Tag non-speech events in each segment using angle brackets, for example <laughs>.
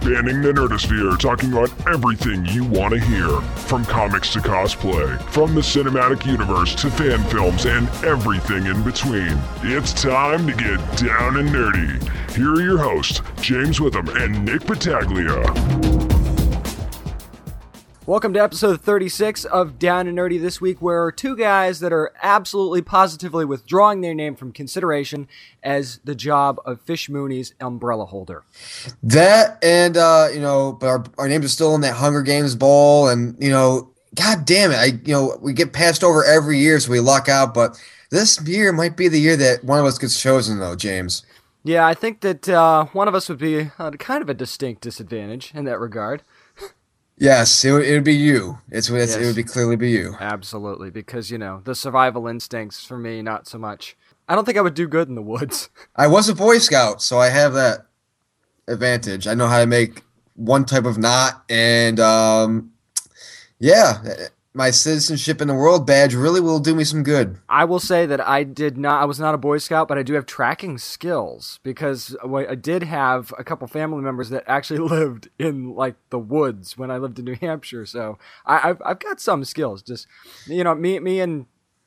spanning the nerdosphere, talking about everything you want to hear. From comics to cosplay, from the cinematic universe to fan films and everything in between. It's time to get down and nerdy. Here are your hosts, James Witham and Nick Battaglia. Welcome to episode 36 of Down and Nerdy this week, where two guys that are absolutely positively withdrawing their name from consideration as the job of Fish Mooney's umbrella holder. That and uh, you know, but our, our names are still in that Hunger Games bowl, and you know, god damn it, I you know we get passed over every year, so we luck out. But this year might be the year that one of us gets chosen, though, James. Yeah, I think that uh, one of us would be kind of a distinct disadvantage in that regard. Yes, it would, it would be you. It's, it's yes. it would be clearly be you. Absolutely, because you know the survival instincts for me, not so much. I don't think I would do good in the woods. <laughs> I was a Boy Scout, so I have that advantage. I know how to make one type of knot, and um, yeah, my citizenship in the world badge really will do me some good. I will say that I did not. I was not a Boy Scout, but I do have tracking skills because I did have a couple family members that actually <laughs> lived in like the woods when I lived in New Hampshire. So I, have I've got some skills. Just you know, me me and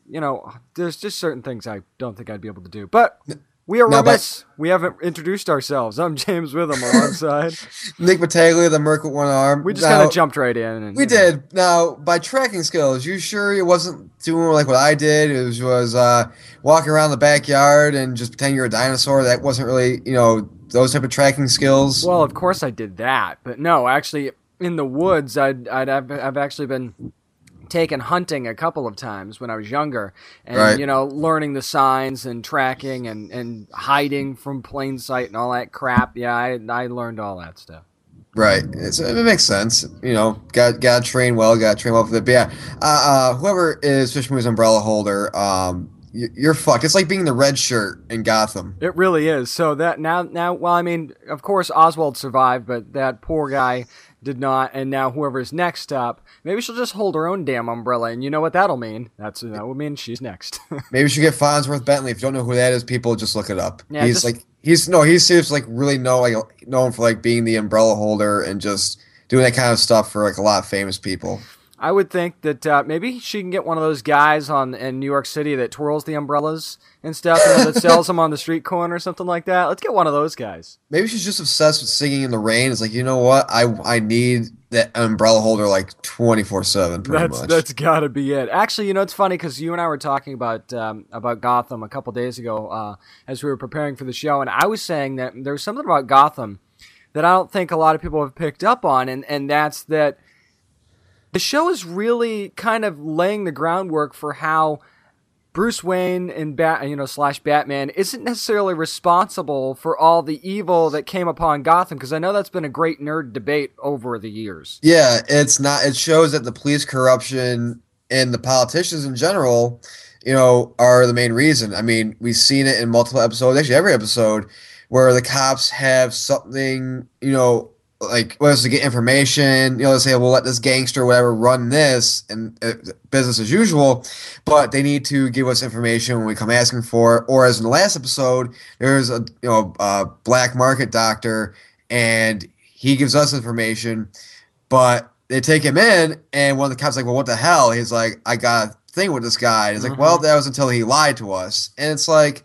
you know, there's just certain things I don't think I'd be able to do, but. We are remiss. we haven't introduced ourselves. I'm <laughs> James Witham alongside <laughs> Nick Battaglia, the Merc with one arm. We just kind of jumped right in. And, we did. Now, by tracking skills, you sure it wasn't doing like what I did? It was, was uh, walking around the backyard and just pretending you're a dinosaur. That wasn't really, you know, those type of tracking skills. Well, of course I did that, but no, actually, in the woods, I'd, I'd I've, I've actually been taken hunting a couple of times when I was younger, and right. you know, learning the signs and tracking and and hiding from plain sight and all that crap. Yeah, I I learned all that stuff. Right, it's, it makes sense. You know, got got train well, got train well for the. But yeah, uh, uh, whoever is Fish umbrella holder, um, you're fucked. It's like being the red shirt in Gotham. It really is. So that now, now, well, I mean, of course, Oswald survived, but that poor guy did not, and now whoever's next up, maybe she'll just hold her own damn umbrella, and you know what that'll mean? That's that will mean she's next. <laughs> maybe she get Fonzworth Bentley. If you don't know who that is, people just look it up. Yeah, he's just, like he's no, he's seriously like really know like known for like being the umbrella holder and just doing that kind of stuff for like a lot of famous people. I would think that uh, maybe she can get one of those guys on in New York City that twirls the umbrellas and stuff, you know, that sells them on the street corner or something like that. Let's get one of those guys. Maybe she's just obsessed with singing in the rain. It's like, you know what? I I need that umbrella holder like twenty four seven. That's much. that's got to be it. Actually, you know, it's funny because you and I were talking about um, about Gotham a couple days ago uh, as we were preparing for the show, and I was saying that there was something about Gotham that I don't think a lot of people have picked up on, and and that's that the show is really kind of laying the groundwork for how Bruce Wayne and Bat, you know, slash Batman isn't necessarily responsible for all the evil that came upon Gotham because I know that's been a great nerd debate over the years. Yeah, it's not. It shows that the police corruption and the politicians in general, you know, are the main reason. I mean, we've seen it in multiple episodes, actually every episode, where the cops have something, you know, like was to get information? You know they say we'll let this gangster whatever run this and uh, business as usual but they need to give us information when we come asking for it. Or as in the last episode there's a you know a black market doctor and he gives us information but they take him in and one of the cops like well what the hell? He's like i got a thing with this guy. And he's like well mm-hmm. that was until he lied to us. And it's like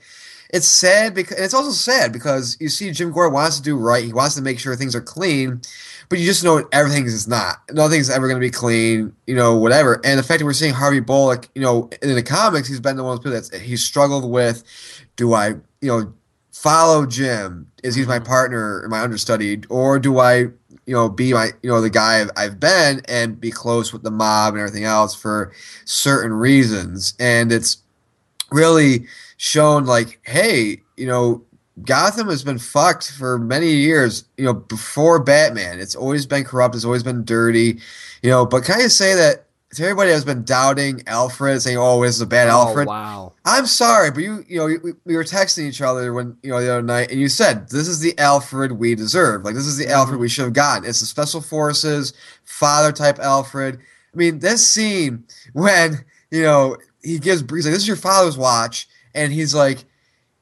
it's sad because it's also sad because you see Jim Gore wants to do right. He wants to make sure things are clean, but you just know everything is not. Nothing's ever going to be clean, you know, whatever. And the fact that we're seeing Harvey Bullock, you know, in the comics, he's been the one of those people that he's struggled with. Do I, you know, follow Jim? Is he my mm-hmm. partner, my understudy, or do I, you know, be my, you know, the guy I've, I've been and be close with the mob and everything else for certain reasons? And it's really shown like, hey, you know, Gotham has been fucked for many years. You know, before Batman, it's always been corrupt. It's always been dirty. You know, but can I say that to everybody has been doubting Alfred, saying, "Oh, this is a bad oh, Alfred." Wow. I'm sorry, but you, you know, we, we, were texting each other when you know the other night, and you said, "This is the Alfred we deserve. Like this is the mm-hmm. Alfred we should have gotten. It's the Special Forces father type Alfred." I mean, this scene when you know he gives Bruce like, "This is your father's watch," and he's like,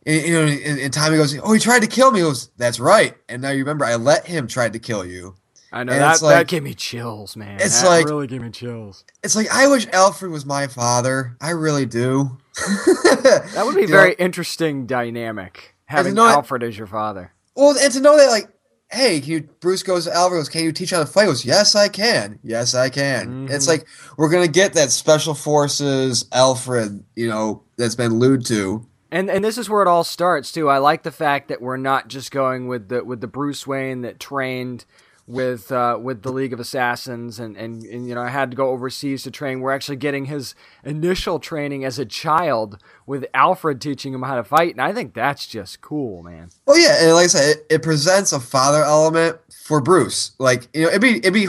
And, you know, and, and Tommy goes, "Oh, he tried to kill me." He goes, "That's right." And now you remember, I let him try to kill you. I know And that like- that gave me chills, man. It's that like- really gave me chills. It's like I wish Alfred was my father. I really do. <laughs> That would be a very interesting dynamic having know Alfred as your father. Well, and to know that, like, hey, can you, Bruce goes to Alfred goes, can you teach how to fight? He goes, yes, I can. Yes, I can. Mhm. It's like we're gonna get that special forces Alfred, you know, that's been allude to. And and this is where it all starts too. I like the fact that we're not just going with the with the Bruce Wayne that trained with uh, with the League of Assassins and, and, and you know I had to go overseas to train. We're actually getting his initial training as a child with Alfred teaching him how to fight, and I think that's just cool, man. Well, yeah, and like I said, it, it presents a father element for Bruce. Like, you know, it'd be it'd be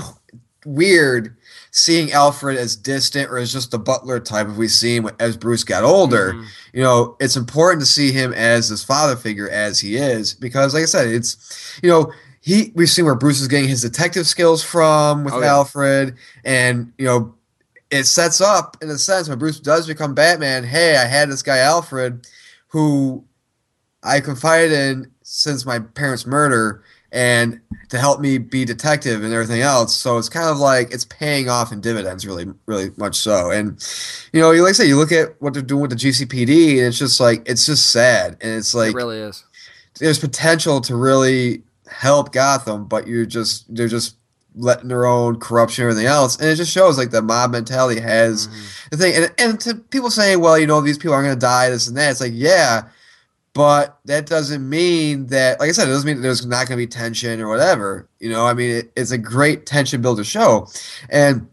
weird seeing Alfred as distant or as just the butler type if we see him as Bruce got older. Mhm. You know, it's important to see him as this father figure as he is because, like I said, it's you know he we've seen where Bruce is getting his detective skills from with Oh, yeah. Alfred, and you know. It sets up in a sense when Bruce does become Batman. Hey, I had this guy Alfred, who I confided in since my parents' murder and to help me be detective and everything else. So it's kind of like it's paying off in dividends, really, really much so. And you know, like I say, you look at what they're doing with the GCPD, and it's just like it's just sad, and it's like it really is. there's potential to really help Gotham, but you're just they're just letting their own corruption and everything else, and it just shows like the mob mentality has Mhm. the thing. And and to people saying, well, you know, these people aren't going to die, this and that. It's like, yeah, but that doesn't mean that. Like I said, it doesn't mean that there's not going to be tension or whatever. You know, I mean, it, it's a great tension builder show, and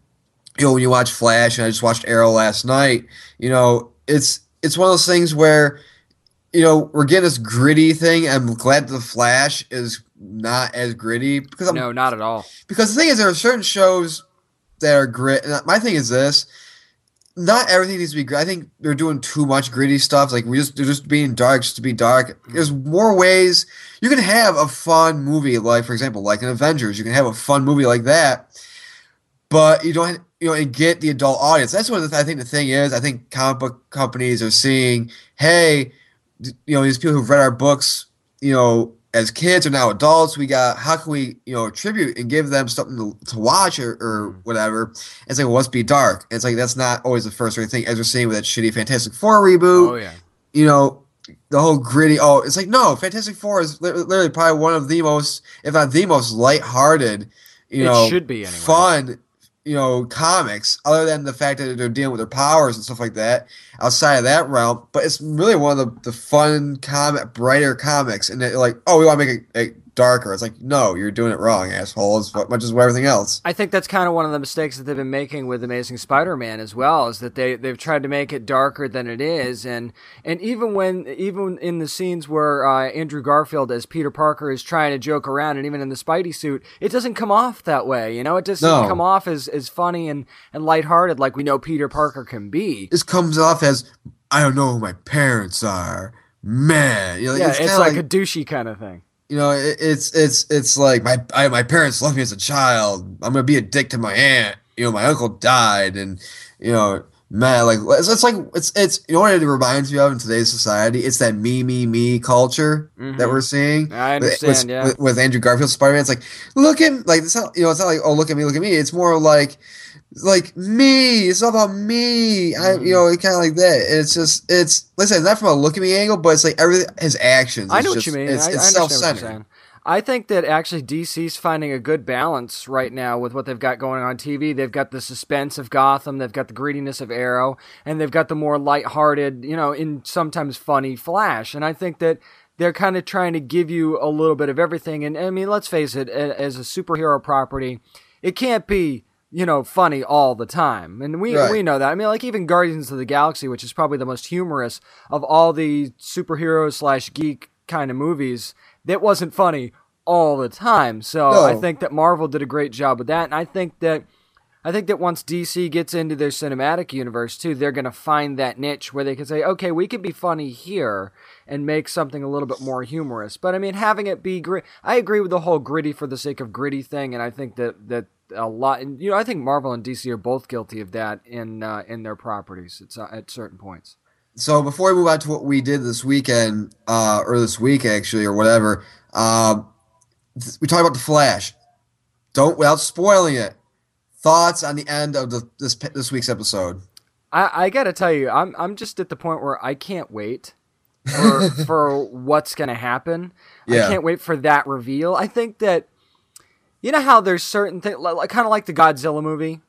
you know, when you watch Flash, and I just watched Arrow last night, you know, it's it's one of those things where you know we're getting this gritty thing. I'm glad the Flash is not as gritty because I'm No, not at all. because the thing is, there are certain shows that are grit. And my thing is this: not everything needs to be grit. I think they're doing too much gritty stuff. Like we just they're just being dark just to be dark. There's more ways you can have a fun movie, like for example, like an Avengers. You can have a fun movie like that, but you don't. You know, and get the adult audience. That's what I think the thing is. I think comic book companies are seeing, hey, you know, these people who've read our books, you know, as kids are now adults. We got how can we, you know, tribute and give them something to, to watch or, or mm-hmm. whatever. It's like, well, let's be dark. It's like that's not always the first right thing, as we're seeing with that shitty Fantastic Four reboot. Oh yeah. You know, the whole gritty. Oh, it's like no, Fantastic Four is li- literally probably one of the most, if not the most, lighthearted. You It know, should be anyway. fun. You know, comics. Other than the fact that they're dealing with their powers and stuff like that, outside of that realm, but it's really one of the, the fun comic, brighter comics. And they're like, oh, we want to make a, it darker. It's like, no, you're doing it wrong, asshole. As much as everything else. I think that's kind of one of the mistakes that they've been making with Amazing Spider-Man as well, is that they they've tried to make it darker than it is, and and even when even in the scenes where uh, Andrew Garfield as Peter Parker is trying to joke around, and even in the Spidey suit, it doesn't come off that way. You know, it doesn't No. come off as as funny and and lighthearted like we know Peter Parker can be. This comes off as, I don't know who my parents are. Man, you know, Yeah, it's, kinda like, a douchey kind of thing. You know, it, it's it's it's like my I, my parents loved me as a child. I'm gonna be a dick to my aunt. You know, my uncle died, and you know, man, like it's, it's like it's it's you know what it reminds me of in today's society. It's that me me me culture that Mhm. we're seeing. I understand. with, yeah. with, with Andrew Garfield Spider Man. It's like look at like it's not you know it's not like oh look at me look at me. It's more like like me. It's all about me. I you know mm. kind of like that. It's just it's listen not from a look at me angle, but it's like everything his actions. I know just- what you mean. It's, I, it's understand self-centered. I think that actually DC's finding a good balance right now with what they've got going on TV. They've got the suspense of Gotham, they've got the greediness of Arrow, and they've got the more lighthearted, you know, in sometimes funny Flash. And I think that they're kind of trying to give you a little bit of everything. And I mean, let's face it, as a superhero property, it can't be you know funny all the time and we Right. we know that i mean like even guardians of the galaxy which is probably the most humorous of all the superhero slash geek kind of movies that wasn't funny all the time so No. i think that marvel did a great job with that and i think that I think that once DC gets into their cinematic universe too, they're going to find that niche where they can say, okay, we could be funny here and make something a little bit more humorous. But I mean, having it be grit, I agree with the whole gritty for the sake of gritty thing, and I think that that a lot, and, you know, I think Marvel and DC are both guilty of that in uh, in their properties at, at certain points. so before we move on to what we did this weekend, uh, or this week actually, or whatever, um, th- we talked about the Flash. Don't without spoiling it. Thoughts on the end of the this this week's episode? I, I gotta tell you, I'm I'm just at the point where I can't wait for <laughs> for what's gonna happen. Yeah. I can't wait for that reveal. I think that you know how there's certain things, like, kind of like the Godzilla movie,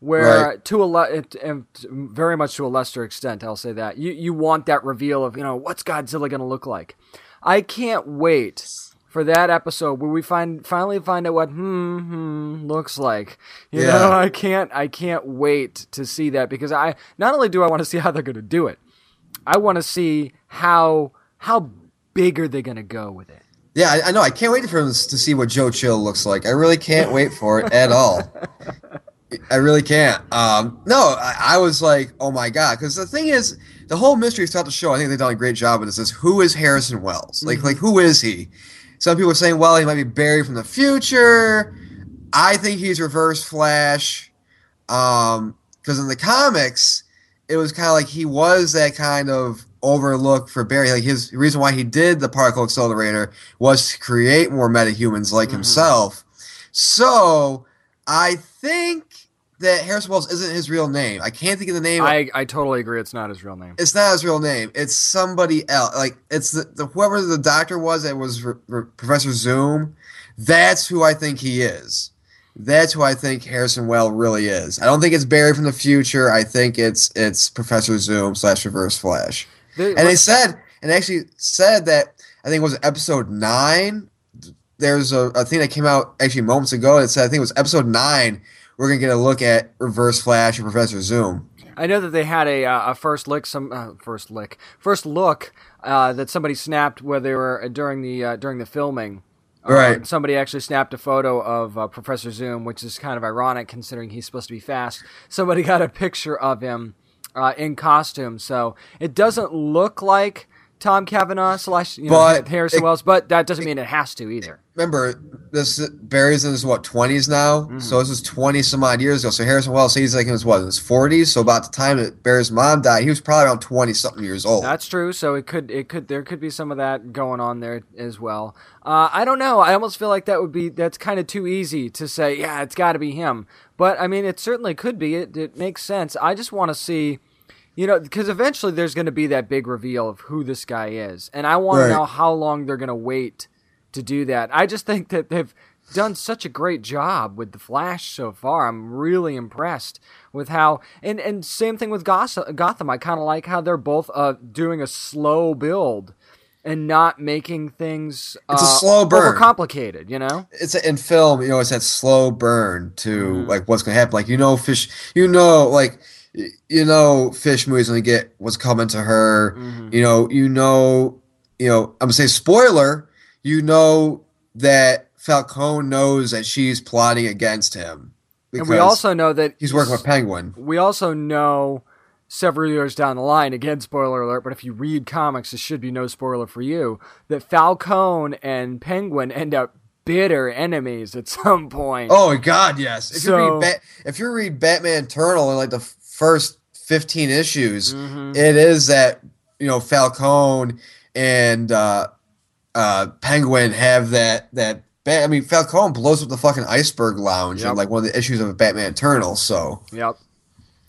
where Right. to a le- and very much to a lesser extent, I'll say that you you want that reveal of you know what's Godzilla gonna look like. I can't wait for that episode where we find finally find out what hmm, hmm looks like. You Yeah. know, I can't I can't wait to see that because I not only do I want to see how they're going to do it, I want to see how how big are they going to go with it. Yeah, I, I know. I can't wait for him to see what Joe Chill looks like. I really can't wait for it at all. <laughs> I really can't. Um, no, I, I was like, oh my god, because the thing is, the whole mystery throughout the show. I think they've done a great job with this. Is who is Harrison Wells? Like, like who is he? Some people are saying, well, he might be Barry from the future. I think he's Reverse Flash. Um, because in the comics, it was kind of like he was that kind of overlook for Barry. Like his reason why he did the particle accelerator was to create more metahumans like mm-hmm. himself. So I think that Harrison Wells isn't his real name. I can't think of the name. I, I totally agree. It's not his real name. it's not his real name. It's somebody else. Like it's the, the whoever the doctor was It was Re- Re- Professor Zoom. That's who I think he is. That's who I think Harrison Well really is. I don't think it's Barry from the future. I think it's it's Professor Zoom slash Reverse Flash. They- And they said, and they actually said that I think it was episode nine. There's a, a thing that came out actually moments ago that said I think it was episode nine. We're gonna get a look at Reverse Flash and Professor Zoom. I know that they had a uh, a first lick, some uh, first lick, first look uh, that somebody snapped where they were uh, during the uh, during the filming. Uh, Right. somebody actually snapped a photo of uh, Professor Zoom, which is kind of ironic considering he's supposed to be fast. Somebody <laughs> got a picture of him uh, in costume, so it doesn't look like Tom Cavanagh slash you know, Harrison it- Wells, but that doesn't mean it has to either. remember this Barry's in his what twenties now, Mm-hmm. so this is twenty some odd years ago. So Harrison Wells, he's like in his what in his forties. So about the time that Barry's mom died, he was probably around twenty something years old. That's true. So it could it could there could be some of that going on there as well. Uh, I don't know. I almost feel like that would be that's kind of too easy to say. Yeah, it's got to be him. But I mean, it certainly could be. It it makes sense. I just want to see. You know, because eventually there's going to be that big reveal of who this guy is, and I want Right. to know how long they're going to wait to do that. I just think that they've done such a great job with the Flash so far. I'm really impressed with how, and and same thing with Gotham. I kind of like how they're both uh, doing a slow build and not making things It's a uh, slow burn. overcomplicated. You know, it's in film, you know, it's that slow burn to Mm-hmm. like what's gonna happen. Like you know, fish, you know, like you know, fish movies you get what's coming to her. Mm-hmm. You know, you know, you know. I'm gonna say spoiler. You know that Falcone knows that she's plotting against him. and we also know that he's working with Penguin. we also know several years down the line, again, spoiler alert, but if you read comics, this should be no spoiler for you, that Falcone and Penguin end up bitter enemies at some point. Oh God, yes. If So- you read Bat- if you read Batman Eternal in like the first fifteen issues, Mhm. it is that you know Falcone and uh, uh, Penguin have that that. I mean, Falcone blows up the fucking iceberg lounge Yep. in like one of the issues of Batman Eternal. So Yep.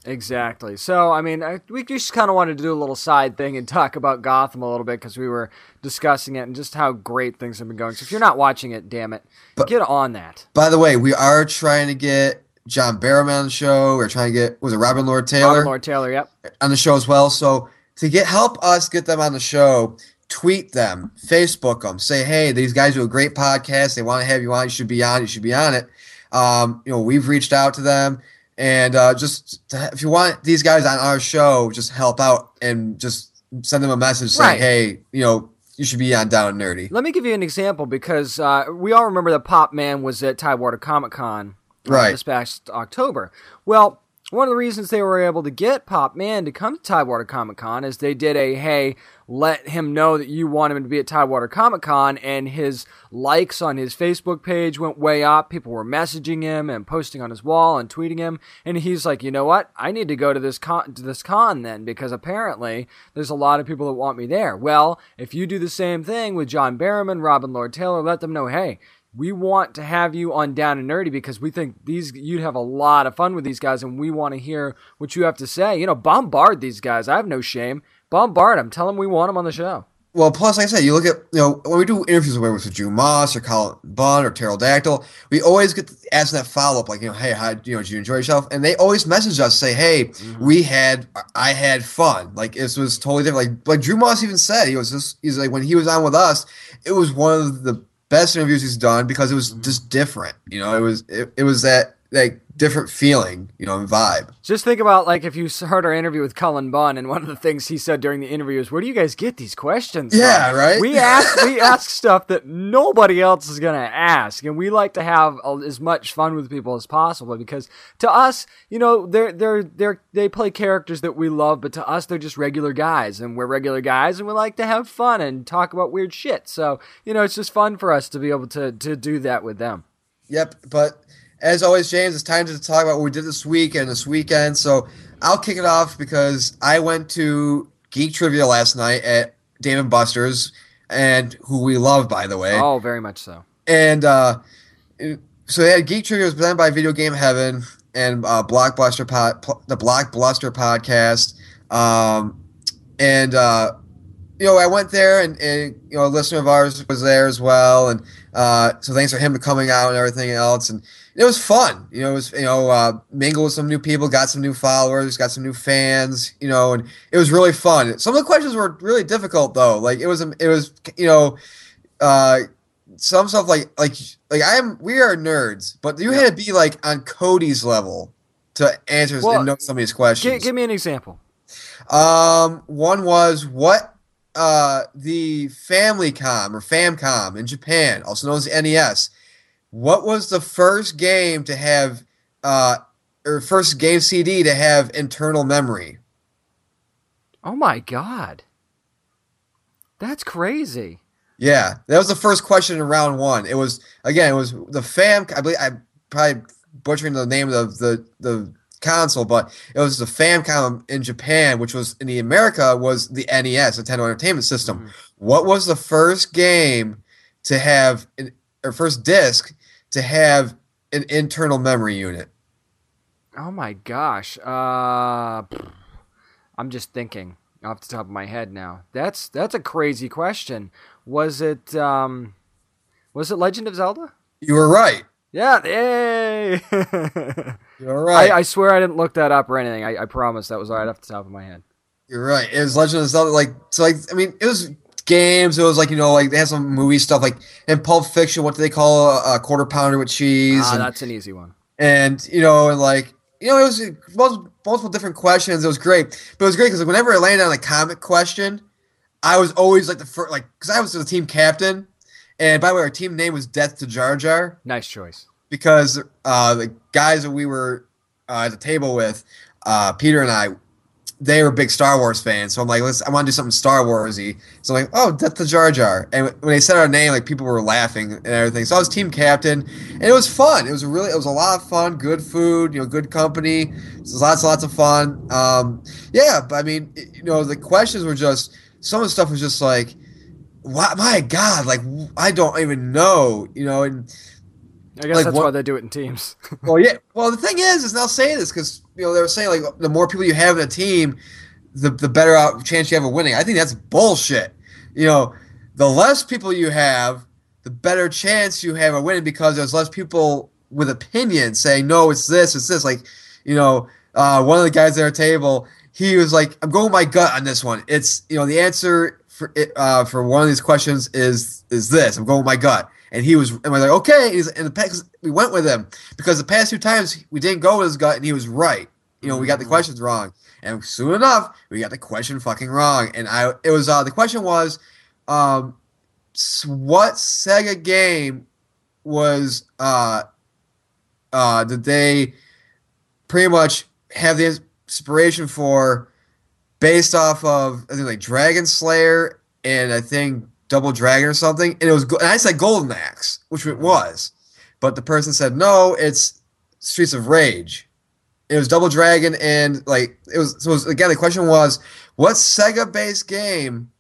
Exactly. So, I mean, I, we just kind of wanted to do a little side thing and talk about Gotham a little bit because we were discussing it and just how great things have been going. So, if you're not watching it, damn it, But- get on that. By the way, we are trying to get John Barrowman on the show. We're trying to get was it Robin Lord Taylor Robin Lord Taylor, yep. on the show as well. So to get help us get them on the show, tweet them, Facebook them, say, hey, these guys do a great podcast. They want to have you on. You should be on. You should be on it. Um, you know, we've reached out to them. And uh, just to, if you want these guys on our show, just help out and just send them a message saying, Right. hey, you know, you should be on Down and Nerdy. Let me give you an example because uh, we all remember that Pop Man was at Tidewater Comic Con uh, Right. this past October. Well, one of the reasons they were able to get Pop Man to come to Tidewater Comic Con is they did a hey, let him know that you want him to be at Tidewater Comic Con, and his likes on his Facebook page went way up. People were messaging him and posting on his wall and tweeting him, and he's like, you know what? I need to go to this con to this con then because apparently there's a lot of people that want me there. Well, if you do the same thing with John Barrowman, Robin Lord Taylor, let them know, hey, we want to have you on Down and Nerdy because we think these you'd have a lot of fun with these guys, and we want to hear what you have to say. You know, bombard these guys. I have no shame. Bombard them. Tell them we want them on the show. Well, plus, like I said, you look at you know when we do interviews with with Drew Moss or Cullen Bunn or Terrell Dactyl, we always get asked ask that follow up, like you know, hey, how you know, did you enjoy yourself? And they always message us, say, hey, mm-hmm. we had, I had fun. Like this was totally different. Like like Drew Moss even said, he was just, he's like when he was on with us, it was one of the best interviews he's done because it was just different. You know, it was it, it was that like different feeling, you know, and vibe. Just think about like if you heard our interview with Cullen Bunn, and one of the things he said during the interview is, "Where do you guys get these questions?" Yeah, from? right. We ask we <laughs> ask stuff that nobody else is gonna ask, and we like to have as much fun with people as possible because to us, you know, they're they're they're they play characters that we love, but to us, they're just regular guys, and we're regular guys, and we like to have fun and talk about weird shit. So you know, it's just fun for us to be able to to do that with them. Yep, but as always, James, it's time to talk about what we did this week and this weekend. So I'll kick it off because I went to Geek Trivia last night at Dave & Buster's, and who we love, by the way. Oh, very much so. And uh, so they had Geek Trivia was presented by Video Game Heaven and uh, Blockbuster pod, the Blockbuster podcast. Um, and uh, you know, I went there, and, and, you know, a listener of ours was there as well, and uh, so thanks for him coming out and everything else. And it was fun. You know, it was you know uh, mingle with some new people, got some new followers, got some new fans. You know, and it was really fun. Some of the questions were really difficult though. Like it was it was you know. Uh, some stuff like like like I am we are nerds, but you yeah. had to be like on Cody's level to answer well, and know some of these questions. Give, give me an example. Um, one was what uh the Family Com or Famicom in Japan, also known as NES, what was the first game to have, uh, or first game CD to have internal memory? Oh my god, that's crazy. Yeah, that was the first question in round one. It was again, it was the fam. I believe I probably butchering the name of the the, the console, but it was the Famicom in Japan, which was in the America was the NES, Nintendo Entertainment System. Mm-hmm. What was the first game to have an, or first disc to have an internal memory unit? Oh my gosh. Uh, I'm just thinking off the top of my head now. That's that's a crazy question. Was it um, was it Legend of Zelda? You were right. Yeah, yay! <laughs> You're right. I, I, swear I didn't look that up or anything. I, I promise that was right off the top of my head. You're right. It was Legend of Zelda. Like so, like I mean, it was games. It was like you know, like they had some movie stuff, like in Pulp Fiction. What do they call a, a quarter pounder with cheese? Ah, and, that's an easy one. And you know, and like you know, it was multiple, multiple different questions. It was great, but it was great because like, whenever I landed on a comic question, I was always like the first, like because I was the team captain. And by the way, our team name was Death to Jar Jar. Nice choice. Because uh, the guys that we were uh, at the table with, uh, Peter and I, they were big Star Wars fans, so I'm like, let's. I want to do something Star Warsy. So I'm like, oh, Death to Jar Jar. And when they said our name, like people were laughing and everything. So I was team captain, and it was fun. It was really, it was a lot of fun. Good food, you know, good company. So lots, lots of fun. Um, yeah, but I mean, you know, the questions were just some of the stuff was just like, wow, my God, like I don't even know, you know, and I guess like, that's what, why they do it in teams. <laughs> well, yeah. Well, the thing is, is they'll say this because you know they were saying like the more people you have in a team, the the better out chance you have of winning. I think that's bullshit. You know, the less people you have, the better chance you have of winning because there's less people with opinions saying no, it's this, it's this. Like, you know, uh, one of the guys at our table, he was like, "I'm going with my gut on this one. It's you know the answer for it, uh, for one of these questions is is this. I'm going with my gut." And he was, and we're like, okay. He's, and the past, we went with him because the past two times we didn't go with his gut, and he was right. You know, we got the mm. questions wrong, and soon enough, we got the question fucking wrong. And I, it was uh, the question was, um, what Sega game was uh, uh, did they pretty much have the inspiration for based off of I think like Dragon Slayer and I think Double Dragon or something. And it was and I said Golden Axe, which it was, but the person said no, it's Streets of Rage. It was Double Dragon and like it was. So it was, again, the question was, what Sega based game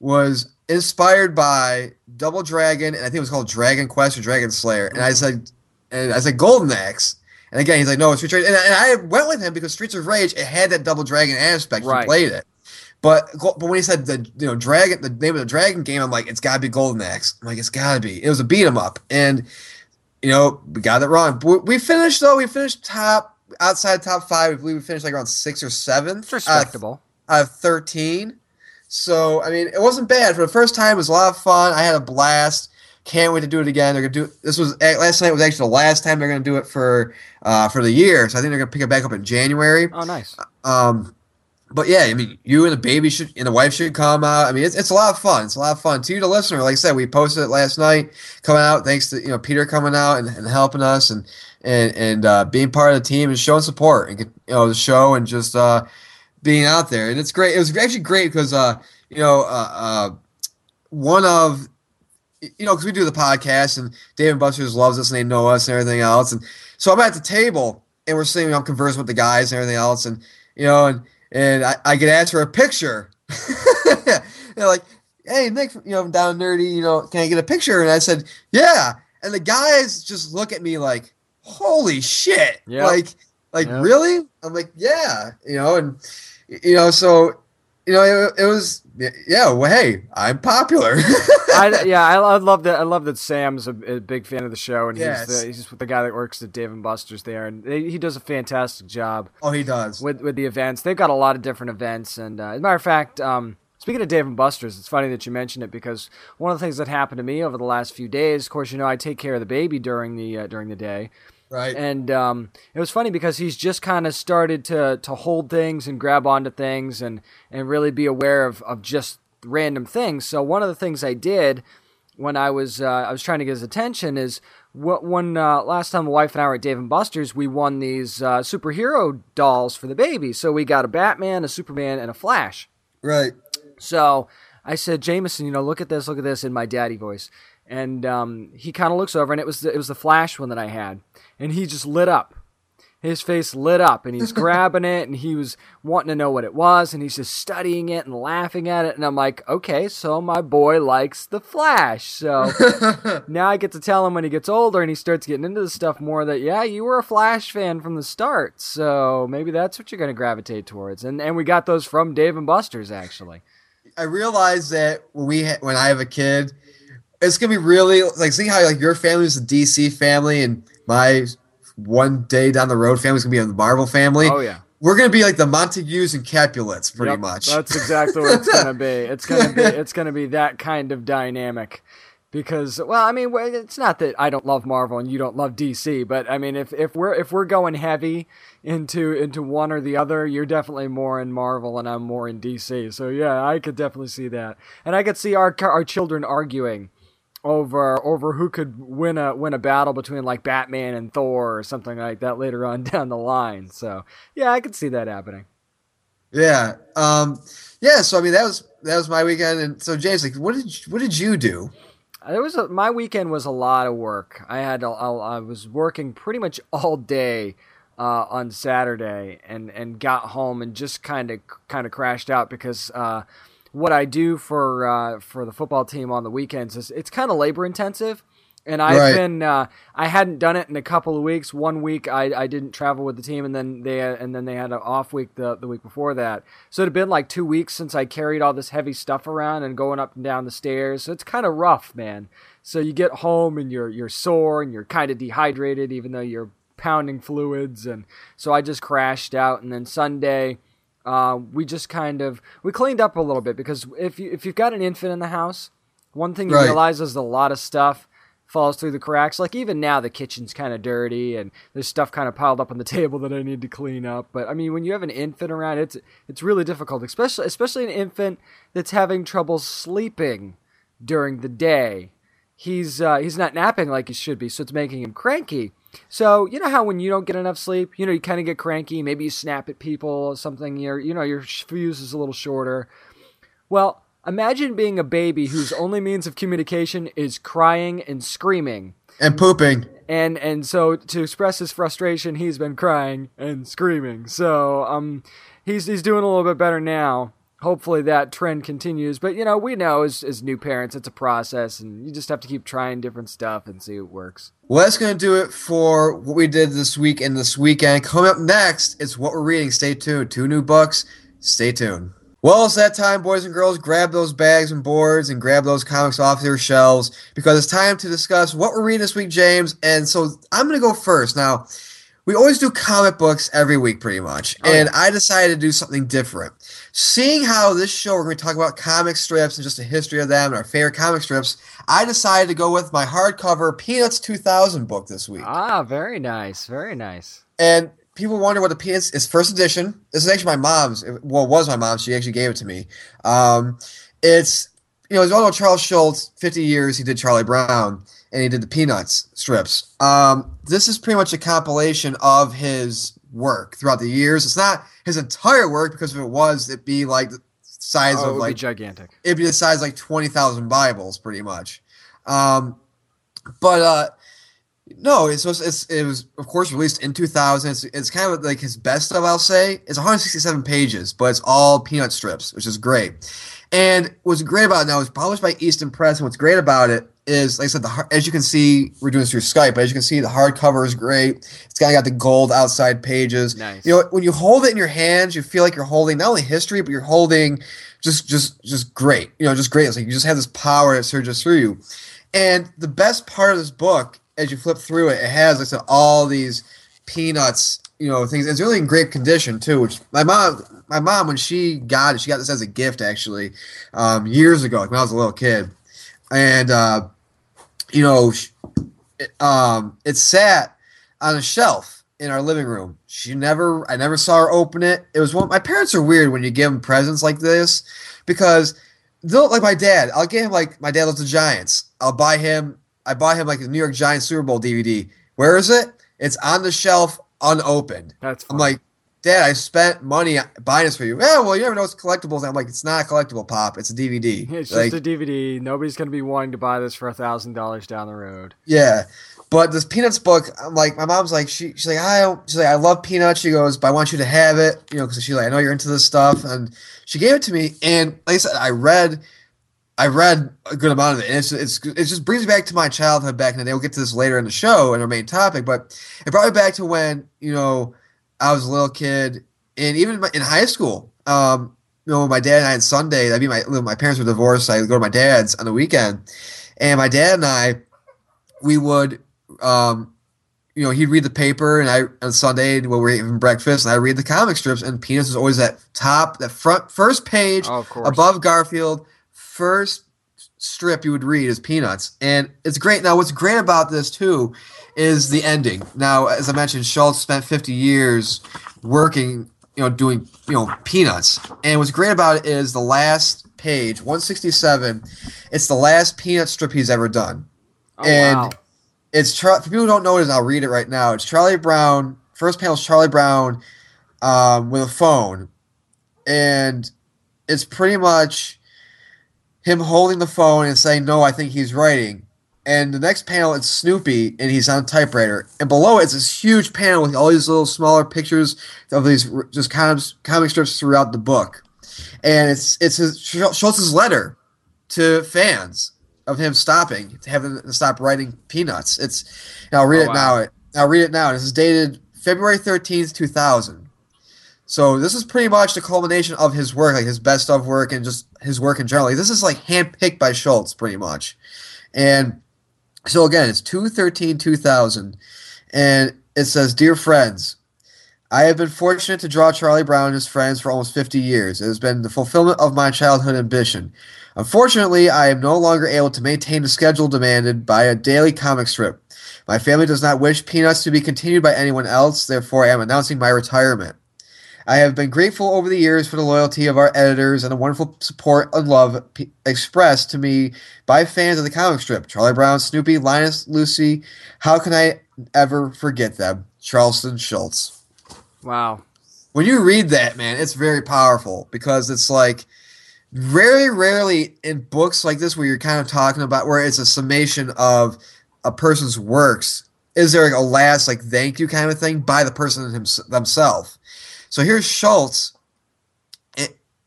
was inspired by Double Dragon and I think it was called Dragon Quest or Dragon Slayer. And I mm-hmm. said, and I said Golden Axe. And again, he's like, no, it's Streets of Rage. And, and I went with him because Streets of Rage it had that Double Dragon aspect. Right. He played it. But but when he said the you know dragon the name of the dragon game, I'm like it's gotta be Golden Axe. I'm like it's gotta be. It was a beat 'em up, and you know we got it wrong. But we finished though. We finished top outside top five. I believe we finished like around six or seventh. It's respectable. Out of thirteen. So I mean, it wasn't bad for the first time. It was a lot of fun. I had a blast. Can't wait to do it again. They're gonna do this was eh, last night was actually the last time they're gonna do it for uh, for the year. So I think they're gonna pick it back up in January. oh, nice. Um, but yeah, I mean, you and the baby should and the wife should come out. I mean, it's, it's a lot of fun. It's a lot of fun to you, the listener. Like I said, we posted it last night, coming out. Thanks to you know Peter coming out and, and helping us and and and uh, being part of the team and showing support and you know the show and just uh, being out there. And it's great. It was actually great because uh, you know uh, uh, one of you know because we do the podcast and Dave and Buster's loves us and they know us and everything else. And so I'm at the table and we're sitting, I'm conversing with the guys and everything else, and you know and and I, I get asked for a picture. <laughs> They're like, "Hey, Nick, you know, I'm down nerdy. You know, can I get a picture?" And I said, "Yeah." And the guys just look at me like, "Holy shit!" Yep. Like, like Yep. really? I'm like, "Yeah," you know, and you know, so you know, it, it was, yeah. Well, hey, I'm popular. <laughs> I, yeah, I, I love that. I love that Sam's a, a big fan of the show, and Yes. he's the, he's the guy that works at Dave and Buster's there, and they, he does a fantastic job oh, he does. with with the events. They've got a lot of different events, and uh, as a matter of fact, um, speaking of Dave and Buster's, it's funny that you mentioned it because one of the things that happened to me over the last few days, of course, you know, I take care of the baby during the uh, during the day, Right. and um, it was funny because he's just kind of started to to hold things and grab onto things and and really be aware of of just random things. So one of the things I did when I was uh, I was trying to get his attention is wh- when uh, last time my wife and I were at Dave and Buster's, we won these uh, superhero dolls for the baby. So we got a Batman, a Superman, and a Flash. right. So I said, Jameson, you know, look at this, look at this in my daddy voice. And um, he kind of looks over, and it was the, it was the Flash one that I had, and he just lit up. His face lit up, and he's <laughs> grabbing it, and he was wanting to know what it was, and he's just studying it and laughing at it. And I'm like, okay, so my boy likes the Flash. So <laughs> now I get to tell him when he gets older and he starts getting into the stuff more that yeah, you were a Flash fan from the start, so maybe that's what you're going to gravitate towards. And and we got those from Dave and Buster's actually. I realize that when we ha- when I have a kid, it's gonna be really like see how like your family is a DC family and my one day down the road family's gonna be a Marvel family. Oh yeah. We're gonna be like the Montagues and Capulets, pretty Yep, much. That's exactly what it's gonna be. <laughs> It's gonna be <laughs> it's gonna be that kind of dynamic. Because well, I mean, it's not that I don't love Marvel and you don't love DC, but I mean, if, if we're if we're going heavy into into one or the other, you're definitely more in Marvel and I'm more in DC. So yeah, I could definitely see that, and I could see our our children arguing over over who could win a win a battle between like Batman and Thor or something like that later on <laughs> down the line. So yeah, I could see that happening. yeah. Um. Yeah. So I mean, that was that was my weekend. And so James, like, what did you, what did you do? There was a, my weekend was a lot of work. I had a, I was working pretty much <laughs> all day uh, on Saturday and, and got home and just kind of kind of crashed out because uh, what I do for uh, for the football team on the weekends is it's kind of labor intensive. And I've Right. been uh, I hadn't done it in a couple of weeks. One week I, I didn't travel with the team, and then they and then they had an off week the, the week before that. So it had been like two weeks since I carried all this heavy stuff around and going up and down the stairs. So it's kind of rough, man. So you get home and you're you're sore and you're kind of dehydrated, even though you're pounding fluids. And so I just crashed out. And then Sunday, uh, we just kind of we cleaned up a little bit because if you if you've got an infant in the house, one thing you Right. realize is a lot of stuff falls through the cracks. Like even now, the kitchen's kind of dirty and there's stuff kind of piled up on the <laughs> table that I need to clean up. But I mean, when you have an infant around, it's it's really difficult, especially especially an infant that's having trouble sleeping during the day. He's uh, he's not napping like he should be, so it's making him cranky. So you know how when you don't get enough sleep, you know you kind of get cranky. Maybe you snap at people or something. Your you know your fuse is a little shorter. Well, imagine being a baby whose <sighs> only means of communication is crying and screaming and pooping. And and so to express his frustration, he's been crying and screaming. So um, he's he's doing a little bit better now hopefully that trend continues. But you know, we know as, as new parents, it's a process, and you just have to keep trying different stuff and see what works. Well, that's going to do it for what we did this week and this weekend. Coming up next, it's what we're reading. Stay tuned. Two new books. Stay tuned. Well, it's that time, boys and girls. Grab those bags and boards and grab those comics off your shelves because it's time to discuss what we're reading this week, James. And so I'm going to go first. Now, we always do comic books every week, pretty much. Oh, and yeah. I decided to do something different. Seeing how this show, we're going to talk about comic strips and just a history of them and our favorite comic strips, I decided to go with my hardcover Peanuts 2000 book this week. Ah, very nice. Very nice. And people wonder what the Peanuts is first edition. This is actually my mom's. Well, it was my mom's. She actually gave it to me. Um, it's, you know, it's all about Charles Schulz, 50 years he did Charlie Brown and he did the Peanuts strips. Um, this is pretty much a compilation of his work throughout the years. It's not his entire work because if it was, it'd be like the size oh, of like gigantic. It'd be the size like twenty thousand Bibles, pretty much. Um, but uh, no, it's, it's it was of course released in two thousand. It's, it's kind of like his best of, I'll say. It's one hundred sixty seven pages, but it's all peanut strips, which is great. And what's great about it now is published by Easton Press. And what's great about it is, like I said, the, as you can see, we're doing this through Skype, but as you can see, the hardcover is great. It's kind of got the gold outside pages. Nice. You know, when you hold it in your hands, you feel like you're holding not only history, but you're holding just, just, just great. You know, just great. It's like you just have this power that surges through you. And the best part of this book, as you flip through it, it has, like I said, all these peanuts you know things. It's really in great condition too. Which my mom, my mom, when she got it, she got this as a gift actually um, years ago, like when I was a little kid, and uh, you know, it, um, it sat on a shelf in our living room. She never, I never saw her open it. It was one. My parents are weird when you give them presents like this because they'll like my dad. I'll get him like my dad loves the Giants. I'll buy him. I buy him like a New York Giants Super Bowl DVD. Where is it? It's on the shelf unopened. That's I'm like, Dad, I spent money buying this for you. Yeah, well, you never know it's collectibles. I'm like, it's not a collectible, Pop. It's a DVD. <laughs> It's like, just a DVD. Nobody's going to be wanting to buy this for a thousand dollars down the road. Yeah, but this Peanuts book, I'm like, my mom's like, she, she's like, I don't, she's like, I love Peanuts. She goes, but I want you to have it, you know, because she's like, I know you're into this stuff, and she gave it to me, and like I said, I read. I read a good amount of it, and it's, it's it just brings me back to my childhood back in the day. We'll get to this later in the show in our main topic, but it brought me back to when you know I was a little kid, and even in high school. Um, you know, my dad and I on Sunday, I mean, my my parents were divorced. So I go to my dad's on the weekend, and my dad and I, we would, um, you know, he'd read the paper, and I on Sunday when we were eating breakfast, and I read the comic strips, and Peanuts was always that top, that front, first page oh, above Garfield, first strip you would read is Peanuts, and it's great. Now, what's great about this too is the ending. Now, as I mentioned, Schulz spent 50 years working, you know, doing, you know, Peanuts. And what's great about it is the last page, 167, it's the last Peanut strip he's ever done. Oh, and wow. it's, for people who don't know it, I'll read it right now. It's Charlie Brown, first panel is Charlie Brown um, with a phone. And it's pretty much him holding the phone and saying, no, I think he's writing and the next panel it's Snoopy and he's on a typewriter, and below it's this huge panel with all these little smaller pictures of these just kind of comic strips throughout the book, and it's it's his Schulz's letter to fans of him stopping, to have to stop writing Peanuts. It's I'll read oh, it wow. now. I'll read it now. This is dated February thirteenth, two thousand. So this is pretty much the culmination of his work, like his best of work and just his work in general. Like, this is like handpicked by Schulz, pretty much, and so again, it's 213 2000. And it says, Dear friends, I have been fortunate to draw Charlie Brown and his friends for almost 50 years. It has been the fulfillment of my childhood ambition. Unfortunately, I am no longer able to maintain the schedule demanded by a daily comic strip. My family does not wish Peanuts to be continued by anyone else, therefore, I am announcing my retirement. I have been grateful over the years for the loyalty of our editors and the wonderful support and love p- expressed to me by fans of the comic strip. Charlie Brown, Snoopy, Linus, Lucy. How can I ever forget them? Charles M. Schulz. Wow. When you read that, man, it's very powerful because it's like very rarely in books like this where you're kind of talking about where it's a summation of a person's works is there like a last like thank you kind of thing by the person himself themselves so here's Schulz,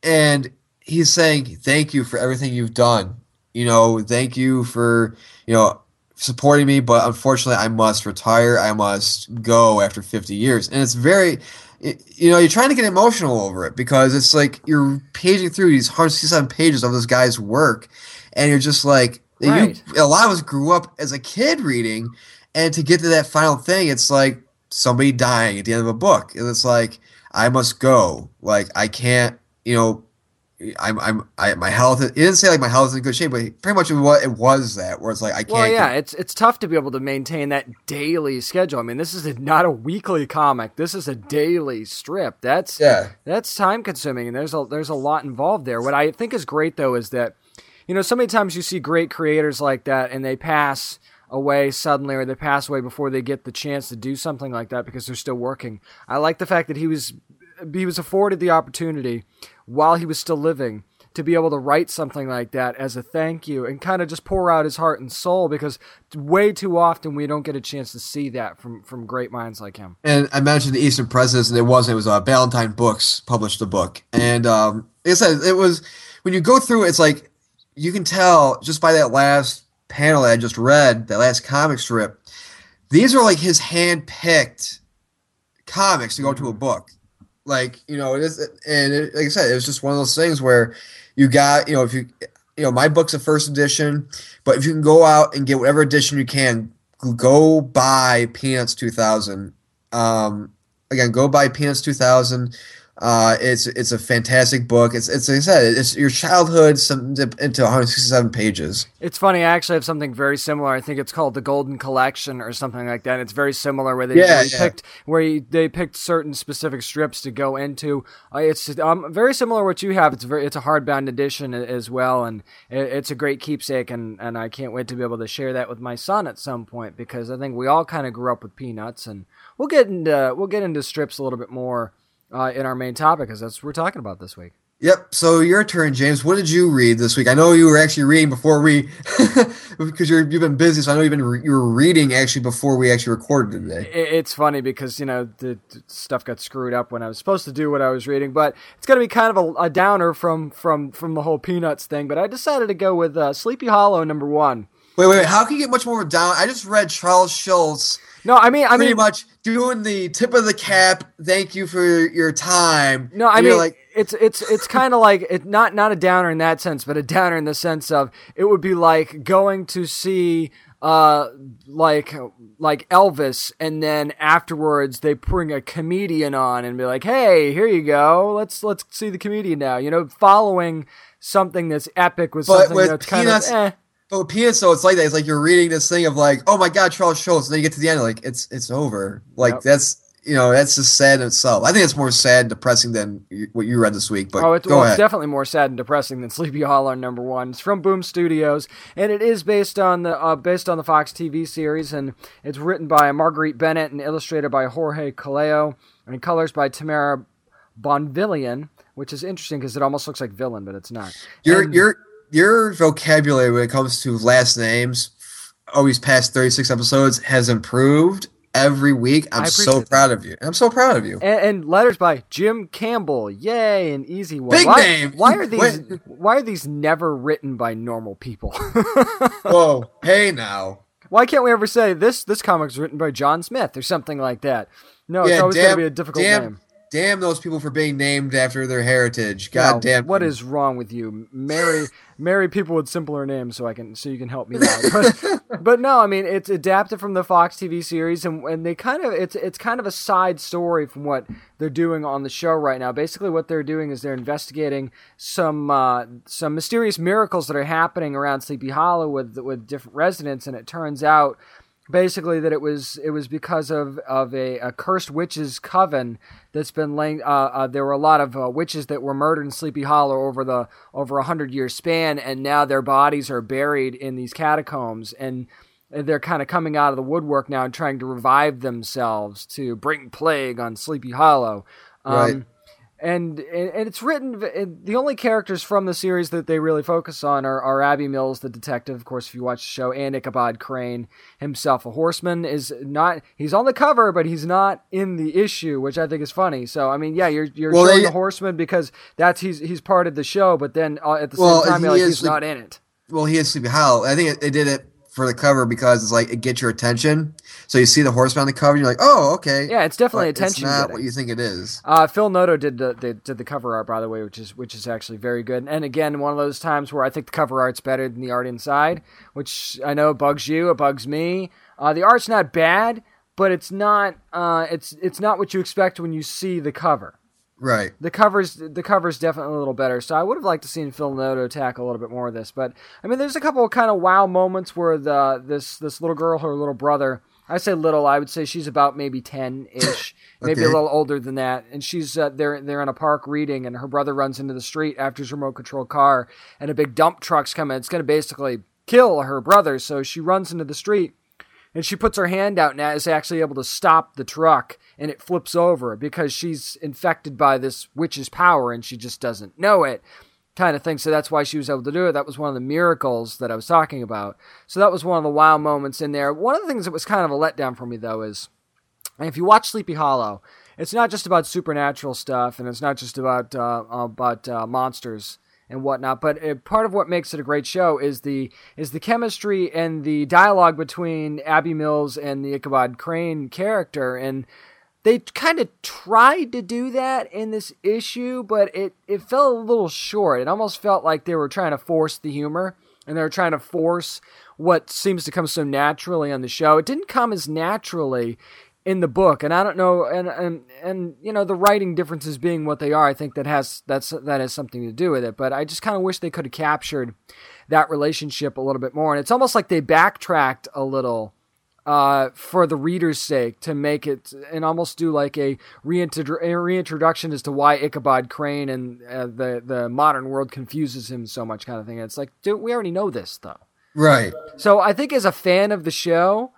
and he's saying thank you for everything you've done. You know thank you for you know supporting me but unfortunately i must retire. I must go after 50 years. And it's very you know, you're trying to get emotional over it because it's like you're paging through these 167 pages of this guy's work, and you're just like, right. you, a lot of us grew up as a kid reading, and to get to that final thing, it's like somebody dying at the end of a book, and it's like I must go, like I can't, you know, I'm I'm I, my health. It didn't say like my health is in good shape, but pretty much what it was that where it's like I can't. Well, yeah, it's it's tough to be able to maintain that daily schedule. I mean, this is a, not a weekly comic. This is a daily strip. That's yeah, that's time consuming, and there's a there's a lot involved there. What I think is great though is that you know so many times you see great creators like that, and they pass away suddenly or they pass away before they get the chance to do something like that because they're still working. I like the fact that he was he was afforded the opportunity while he was still living to be able to write something like that as a thank you and kind of just pour out his heart and soul because way too often we don't get a chance to see that from from great minds like him. And I mentioned the Eastern Presidents, and it wasn't. It was uh, Ballantine Books published the book, and um, I said, it was when you go through, it, it's like you can tell just by that last panel that I just read, that last comic strip. These are like his hand picked comics to go to a book like you know, it is, and it, like I said, it was just one of those things where you got you know if you you know my book's a first edition, but if you can go out and get whatever edition you can, go buy Peanuts 2000. Um, again, go buy Peanuts 2000. Uh, it's it's a fantastic book. It's it's like I said, it's your childhood some, into 167 pages. It's funny. I actually have something very similar. I think it's called the Golden Collection or something like that. It's very similar where they, yeah, yeah. picked where they picked certain specific strips to go into. Uh, it's um, very similar to what you have. It's very it's a hardbound edition as well, and it, it's a great keepsake. And and I can't wait to be able to share that with my son at some point because I think we all kind of grew up with Peanuts, and we'll get into we'll get into strips a little bit more uh, in our main topic, because that's what we're talking about this week. Yep. So your turn, James. What did you read this week? I know you were actually reading before we, <laughs> because you're you've been busy. So I know you've been re- you were reading actually before we actually recorded today. It's funny because you know the, the, stuff got screwed up when I was supposed to do what I was reading, but it's gonna be kind of a, a downer from from from the whole peanuts thing. But I decided to go with uh, Sleepy Hollow number one. Wait, wait, wait. How can you get much more down? I just read Charles Schulz no, I mean, I pretty mean, much doing the tip of the cap. Thank you for your time. No, I mean, like it's it's it's kind of <laughs> like it not not a downer in that sense, but a downer in the sense of it would be like going to see uh like like Elvis and then afterwards they bring a comedian on and be like, "Hey, here you go. Let's let's see the comedian now." You know, following something that's epic with but something with that's peanuts, kind of eh. But with so it's like that. It's like you're reading this thing of like, oh my god, Charles Schulz, and then you get to the end, like it's it's over. Like yep. that's you know that's just sad in itself. I think it's more sad and depressing than what you read this week. But oh, it's, well, it's definitely more sad and depressing than <laughs> Sleepy Hollow number one. It's from Boom Studios, and it is based on the uh, based on the Fox TV series, and it's written by Marguerite Bennett and illustrated by Jorge Coelho, and colors by Tamara Bonvillain, which is interesting because it almost looks like villain, but it's not. You're and, you're your vocabulary when it comes to last names, always past 36 episodes, has improved every week. I'm so proud of you. I'm so proud of you. And, and, letters by Jim Campbell. Yay, an easy one. Big why, name. Why are <laughs> these why are these never written by normal people? <laughs> Whoa, hey now. Why can't we ever say this this comic's written by John Smith or something like that? No, yeah, it's always going to be a difficult damn, name. Damn those people for being named after their heritage. God damn. What is wrong with you? Marry <laughs> marry people with simpler names so I can so you can help me out. But, <laughs> but no, I mean it's adapted from the Fox TV series and, and they kind of it's it's kind of a side story from what they're doing on the show right now. Basically what they're doing is they're investigating some uh, some mysterious miracles that are happening around Sleepy Hollow with with different residents and it turns out basically that it was it was because of of a, a cursed witches coven that's been laying. Uh, uh, there were a lot of uh, witches that were murdered in Sleepy Hollow over the over a hundred year span, and now their bodies are buried in these catacombs and. They're kind of coming out of the woodwork now and trying to revive themselves to bring plague on Sleepy Hollow. Um, Right. And and it's written. The only characters from the series that they really focus on are, are Abby Mills, the detective, of course, if you watch the show, and Ichabod Crane himself. A horseman is not. He's on the cover, but he's not in the issue, which I think is funny. So I mean, yeah, you're you're Well, showing they- the horseman because that's he's he's part of the show, but then uh, at the same time, he like, he's not in it. Well, he is Sleepy Hollow. I think they did it for the cover because it's like it gets your attention. So you see the horseman on the cover, you're like, oh, okay. Yeah, it's definitely But attention. It's not getting. what you think it is. Uh, Phil Noto did the, the did the cover art by the way, which is which is actually very good. And again, one of those times where I think the cover art's better than the art inside, which I know bugs you, it bugs me. Uh, the art's not bad, but it's not uh, it's it's not what you expect when you see the cover. Right. The covers the cover's definitely a little better. So I would have liked to seen Phil Noto tackle a little bit more of this. But I mean, there's a couple of kind of wow moments where the this this little girl, her little brother. I say little. I would say she's about maybe ten ish, <coughs> maybe a little older than that. And she's uh, they're they're in a park reading, and her brother runs into the street after his remote control car, and a big dump truck's coming. It's going to basically kill her brother. So she runs into the street and she puts her hand out and is actually able to stop the truck and it flips over because she's infected by this witch's power and she just doesn't know it kind of thing. So that's why she was able to do it. That was one of the miracles that i was talking about. So that was one of the wow moments in there. One of the things that was kind of a letdown for me though is if you watch Sleepy Hollow, it's not just about supernatural stuff, and it's not just about uh, about uh, monsters and whatnot. But uh, part of what makes it a great show is the is the chemistry and the dialogue between Abby Mills and the Ichabod Crane character, and they kind of tried to do that in this issue, but it it fell a little short. It almost felt like they were trying to force the humor and they were trying to force what seems to come so naturally on the show. It didn't come as naturally in the book, and I don't know, and and and you know the writing differences being what they are, I think that has that's that has something to do with it. But I just kind of wish they could have captured that relationship a little bit more, and it's almost like they backtracked a little uh, for the reader's sake to make it and almost do like a, reintro- a reintroduction as to why Ichabod Crane and uh, the the modern world confuses him so much, kind of thing. And It's like, dude, we already know this though. Right. So I think as a fan of the show,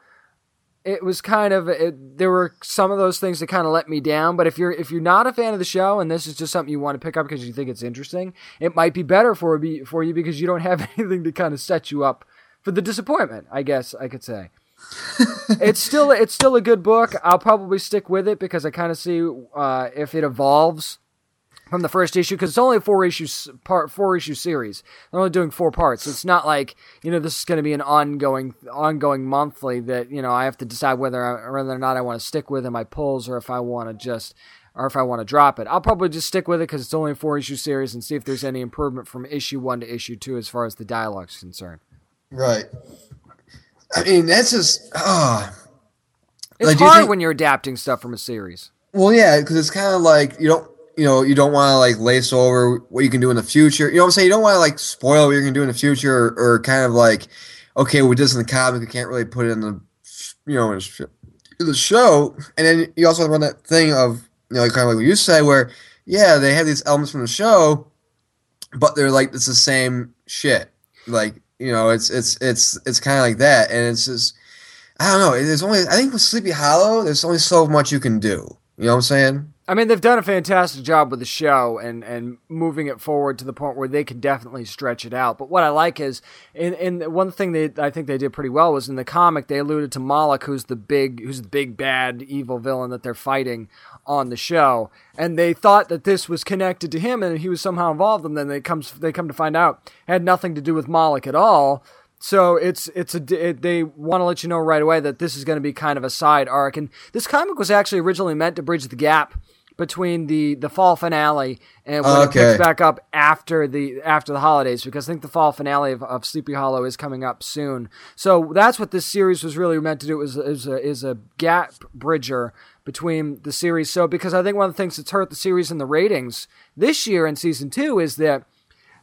it was kind of it, there were some of those things that kind of let me down. But if you're if you're not a fan of the show and this is just something you want to pick up because you think it's interesting, it might be better for be for you because you don't have <laughs> anything to kind of set you up for the disappointment. I guess I could say. <laughs> it's still it's still a good book. I'll probably stick with it because I kind of see uh, if it evolves from the first issue because it's only a four issue part four issue series. They're only doing four parts. So it's not like you know this is going to be an ongoing ongoing monthly that you know I have to decide whether I, whether or not I want to stick with in my pulls or if I want to just or if I want to drop it. I'll probably just stick with it because it's only a four issue series and see if there's any improvement from issue one to issue two as far as the dialogue's concerned. Right. I mean, that's just ah. It's Like, hard think- when you're adapting stuff from a series. Well, yeah, because it's kind of like you don't, you know, you don't want to like lace over what you can do in the future. You know what I'm saying? You don't want to like spoil what you're gonna do in the future, or, or kind of like, okay, we did this in the comic, we can't really put it in the, you know, the show. And then you also run that thing of, you know, kind of like what you say, where yeah, they have these elements from the show, but they're like it's the same shit. Like you know, it's it's it's it's kind of like that, and it's just. I don't know. There's only I think with Sleepy Hollow, there's only so much you can do. You know what I'm saying? I mean, they've done a fantastic job with the show and, and moving it forward to the point where they can definitely stretch it out. But what I like is, in, in one thing they I think they did pretty well was in the comic they alluded to Moloch, who's the big who's the big bad evil villain that they're fighting on the show, and they thought that this was connected to him and he was somehow involved. And then they comes they come to find out had nothing to do with Moloch at all. So it's it's a it, they want to let you know right away that this is going to be kind of a side arc, and this comic was actually originally meant to bridge the gap between the the fall finale and when it picks back up after the after the holidays, because I think the fall finale of, of Sleepy Hollow is coming up soon. So that's what this series was really meant to do is is a, is a gap bridger between the series. So because I think one of the things that's hurt the series in the ratings this year in season two is that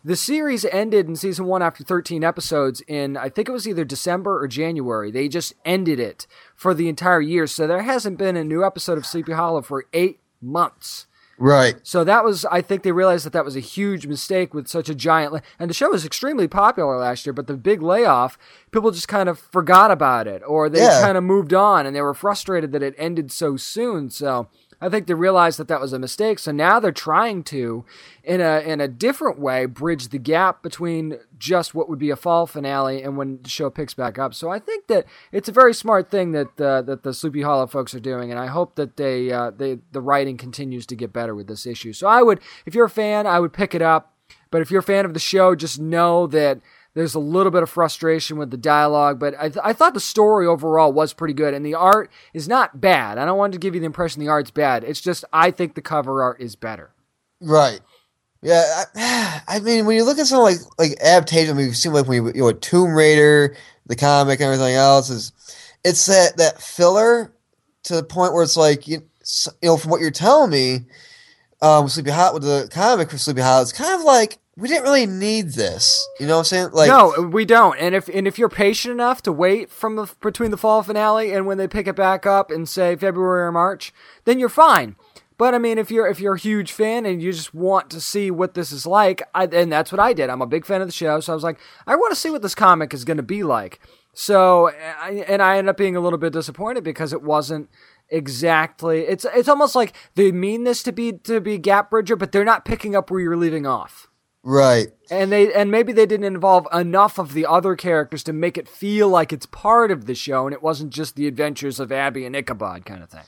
the series ended in season one after 13 episodes in, I think it was either December or January. They just ended it for the entire year. So there hasn't been a new episode of Sleepy Hollow for eight months. Right. So that was, I think they realized that that was a huge mistake with such a giant, and the show was extremely popular last year, but the big layoff, people just kind of forgot about it, or they Yeah. kind of moved on, and they were frustrated that it ended so soon. So I think they realized that that was a mistake. So now they're trying to, in a in a different way, bridge the gap between just what would be a fall finale and when the show picks back up. So I think that it's a very smart thing that uh, that the Sleepy Hollow folks are doing, and I hope that they uh, they the writing continues to get better with this issue. So I would, if you're a fan, I would pick it up. But if you're a fan of the show, just know that there's a little bit of frustration with the dialogue, but I, th- I thought the story overall was pretty good, and the art is not bad. I don't want to give you the impression the art's bad. It's just I think the cover art is better. Right. Yeah, I, <sighs> I mean, when you look at something like like adaptation, we've seen like when you, you know Tomb Raider, the comic, and everything else is, it's that that filler to the point where it's like you, you know from what you're telling me, um, Sleepy Hot with the comic for Sleepy Hot, it's kind of like we didn't really need this. You know what I'm saying? Like, no, we don't. And if and if you're patient enough to wait from the between the fall finale and when they pick it back up in say February or March, then you're fine. But I mean, if you're if you're a huge fan and you just want to see what this is like, I, and that's what I did. I'm a big fan of the show, so I was like, I want to see what this comic is going to be like. So, and I ended up being a little bit disappointed because it wasn't exactly. It's it's almost like they mean this to be to be gap bridger, but they're not picking up where you're leaving off right. and they and maybe they didn't involve enough of the other characters to make it feel like it's part of the show and it wasn't just the adventures of Abby and Ichabod kind of thing.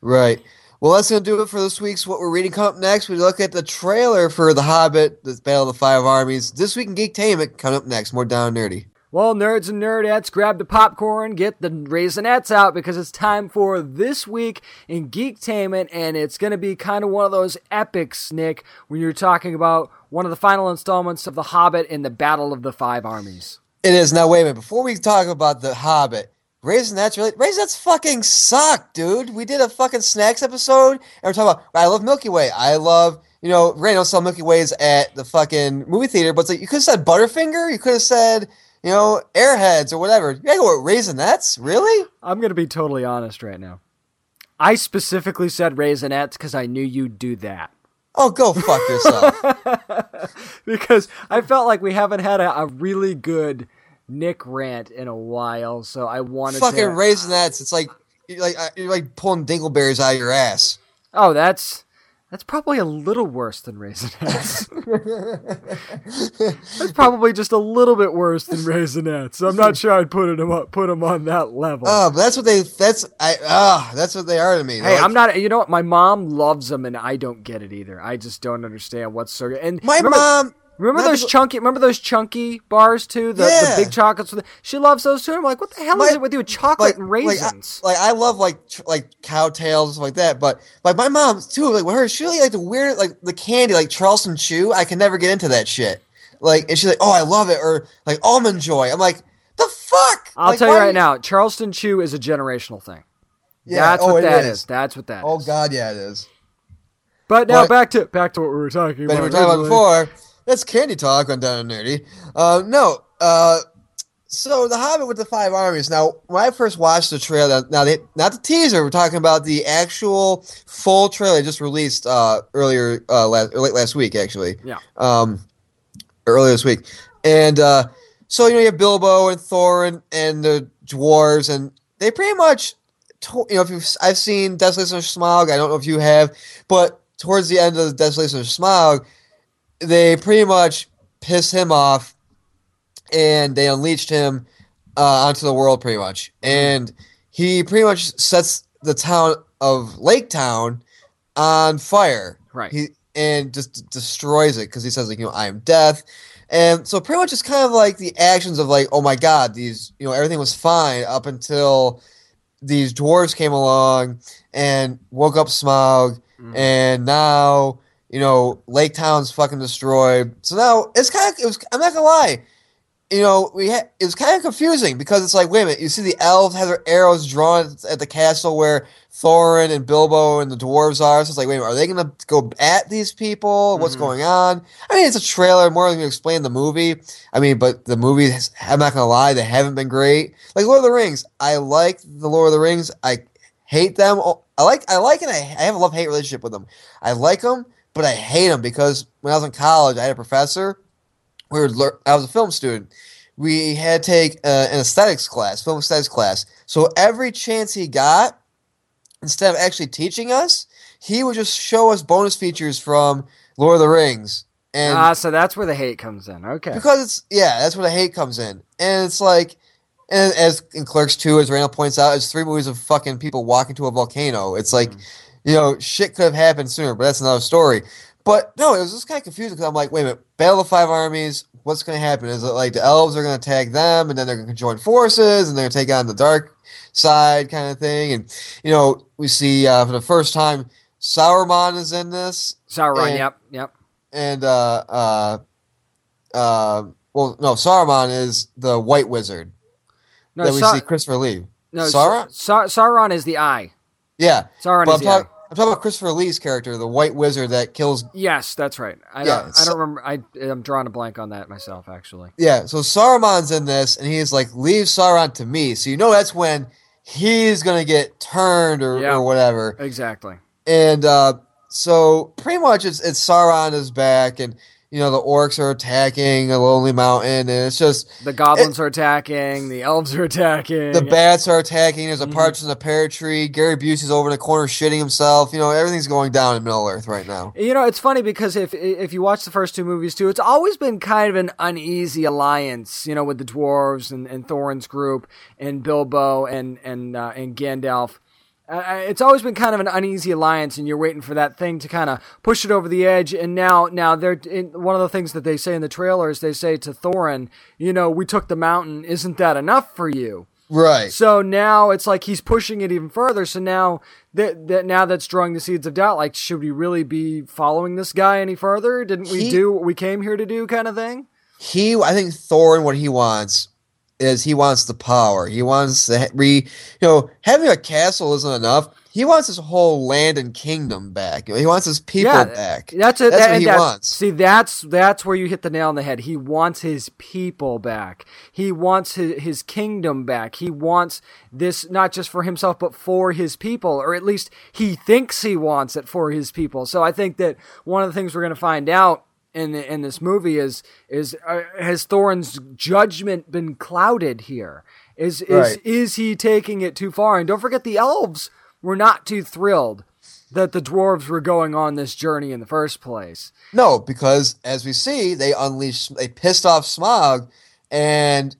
Right. Well, that's going to do it for this week's What We're Reading. Coming up next, we look at the trailer for The Hobbit, The Battle of the Five Armies. This week in Geektainment, coming up next. More Down Nerdy. Well, nerds and nerdettes, grab the popcorn, get the raisinets out because it's time for this week in Geektainment, and it's going to be kind of one of those epics, Nick, when you're talking about one of the final installments of The Hobbit in the Battle of the Five Armies. It is. Now, wait a minute. Before we talk about The Hobbit, Raisinets really. Raisinets fucking suck, dude. We did a fucking snacks episode, and we're talking about. I love Milky Way. I love. You know, Ray don't sell Milky Ways at the fucking movie theater, but it's like you could have said Butterfinger. You could have said, you know, Airheads or whatever. You gotta go with Raisinets? Really? I'm going to be totally honest right now. I specifically said raisinets because I knew you'd do that. Oh, go fuck yourself. <laughs> because I felt like we haven't had a, a really good Nick rant in a while, so I wanted to fucking to. Raisinets. It's like you're like uh, you're like pulling dingleberries out of your ass. oh, that's that's probably a little worse than raisinets. that's probably just a little bit worse than raisinets. I'm not sure I'd put them up, put 'em on that level. Oh, but that's what they. That's I. Ah, that's what they are to me. Hey, like- I'm not. You know what? My mom loves them, and I don't get it either. I just don't understand what's so. And My remember- mom. Remember not those the- chunky? Remember those chunky bars too? The, Yeah. the big chocolates. With the, she loves those too. I'm like, what the hell My- is it with you with chocolate and like, raisins? I, like I love like tr- like cow tails and stuff like that, but like my mom too. Like with her, she really like the weird like the candy like Charleston Chew. I can never get into that shit. Like and she's like, oh, I love it, or like almond joy. I'm like, the fuck. I'll Like, tell you right do now, Charleston Chew is a generational thing. Yeah, That's oh, what that is. is. That's what that. Oh God, yeah, it is. But now But- back to back to what we were talking about. we were talking about before. That's candy talk on Down and Nerdy. Uh, no. Uh, so the Hobbit with the five armies. Now, when I first watched the trailer, now they not the teaser. We're talking about the actual full trailer just released uh, earlier uh, last late last week, actually. Yeah. Um, earlier this week, and uh, so you know you have Bilbo and Thorin and the dwarves, and they pretty much, to, you know, if you've, I've seen Desolation of Smaug. I don't know if you have, but towards the end of the Desolation of Smaug, they pretty much pissed him off and they unleashed him uh, onto the world pretty much. And he pretty much sets the town of Lake Town on fire. Right. He and just d- destroys it because he says like you know I am death. And so pretty much it's kind of like the actions of like oh my god these you know everything was fine up until these dwarves came along and woke up Smaug Mhm. and now you know Lake Town's fucking destroyed. So now it's kind of it was. I'm not gonna lie, you know, we ha- it was kind of confusing because it's like, wait a minute, you see the elves have their arrows drawn at the castle where Thorin and Bilbo and the dwarves are. So it's like, wait a minute, are they going to go at these people? What's Mhm. going on? I mean, it's a trailer more than you explain the movie. I mean, but the movies, I'm not going to lie, they haven't been great. Like Lord of the Rings, I like the Lord of the Rings. I hate them. I like, I like, and I, I have a love hate relationship with them. I like them, but I hate them because when I was in college, I had a professor. We were, lear- I was a film student. We had to take uh, an aesthetics class, film aesthetics class. So every chance he got, instead of actually teaching us, he would just show us bonus features from Lord of the Rings. And Ah, so that's where the hate comes in. Okay. because it's yeah, that's where the hate comes in, and it's like, and as in Clerks two, as Randall points out, it's three movies of fucking people walking to a volcano. It's like, you know, shit could have happened sooner, but that's another story. But no, it was just kind of confusing because I'm like, wait a minute, Battle of Five Armies. What's going to happen? Is it like the elves are going to attack them, and then they're going to join forces, and they're going to take on the dark side, kind of thing? And you know, we see uh, for the first time, Sauron is in this, Sauron. and- Yep. Yep. and uh, uh, uh, well, no, Sauron is the White Wizard No, that we Sau- see Christopher Lee. no. Sauron? Sa- Sauron is the eye. Yeah, Sauron but is I'm, the talk- eye. I'm talking about Christopher Lee's character, the White Wizard that kills. Yes, that's right. I Yeah, don't. I don't remember. I I'm drawing a blank on that myself. Actually. Yeah, so Saruman's in this, and he's like, "Leave Sauron to me." So you know that's when he's gonna get turned or, Yeah. or whatever. Exactly. And uh, so pretty much it's it's Sauron is back, and you know the orcs are attacking a lonely mountain, and it's just The goblins are attacking. The elves are attacking. The bats are attacking. There's a Mhm. partridge in the pear tree. Gary Busey's over in the corner shitting himself. You know, everything's going down in Middle Earth right now. You know, it's funny because if if you watch the first two movies too, it's always been kind of an uneasy alliance. You know, with the dwarves and, and Thorin's group and Bilbo and and uh, and Gandalf. Uh, it's always been kind of an uneasy alliance, and you're waiting for that thing to kind of push it over the edge. And now, now they're in, one of the things that they say in the trailers. They say to Thorin, "You know, we took the mountain. Isn't that enough for you?" Right. So now it's like he's pushing it even further. So now that, that now that's drawing the seeds of doubt. Like, should we really be following this guy any further? Didn't we He- do what we came here to do, kind of thing? He, I think Thorin, what he wants is he wants the power. He wants to ha- re, you know, having a castle isn't enough. He wants his whole land and kingdom back. He wants his people Yeah, back. That's it. That's that- what he that's- wants. See, that's that's where you hit the nail on the head. He wants his people back. He wants his, his kingdom back. He wants this not just for himself, but for his people, or at least he thinks he wants it for his people. So I think that one of the things we're going to find out in in this movie is is uh, has Thorin's judgment been clouded here? Is is Right. is he taking it too far? And don't forget the elves were not too thrilled that the dwarves were going on this journey in the first place. No, because as we see, they unleashed, they pissed off Smaug, and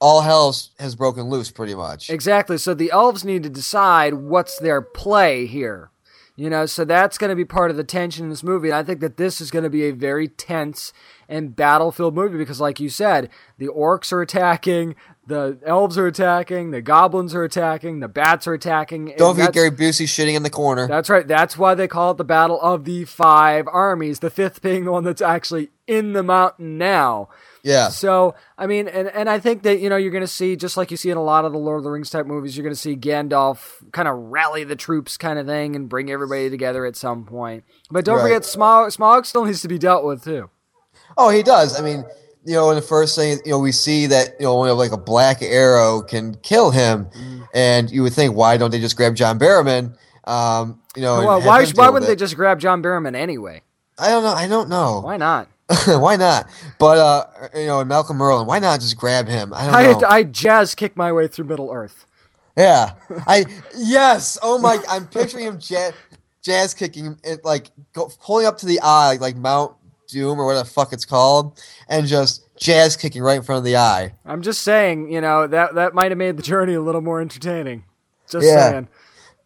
all hell has broken loose pretty much. Exactly. So the elves need to decide what's their play here. You know, so that's going to be part of the tension in this movie. And I think that this is going to be a very tense and battlefield movie because, like you said, the orcs are attacking, the elves are attacking, the goblins are attacking, the bats are attacking. Don't forget Gary Busey shitting in the corner. That's right. That's why they call it the Battle of the Five Armies. The fifth being the one that's actually in the mountain now. Yeah. So I mean, and and I think that you know you're going to see just like you see in a lot of the Lord of the Rings type movies, you're going to see Gandalf kind of rally the troops, kind of thing, and bring everybody together at some point. But don't Right. forget, Smaug Smaug still needs to be dealt with too. Oh, he does. I mean, you know, in the first thing, you know, we see that you know, only like a black arrow can kill him, Mm. and you would think, why don't they just grab John Barrowman? Um, you know, well, why why wouldn't with they just grab John Barrowman anyway? I don't know. I don't know. Why not? <laughs> why not? But uh, you know, Malcolm Merlin. Why not just grab him? I don't I know. I jazz kick my way through Middle Earth. Yeah, <laughs> I yes. Oh my! I'm picturing him jazz, jazz kicking it, like go, pulling up to the eye, like Mount Doom or whatever the fuck it's called, and just jazz kicking right in front of the eye. I'm just saying, you know that that might have made the journey a little more entertaining. Just Yeah. saying.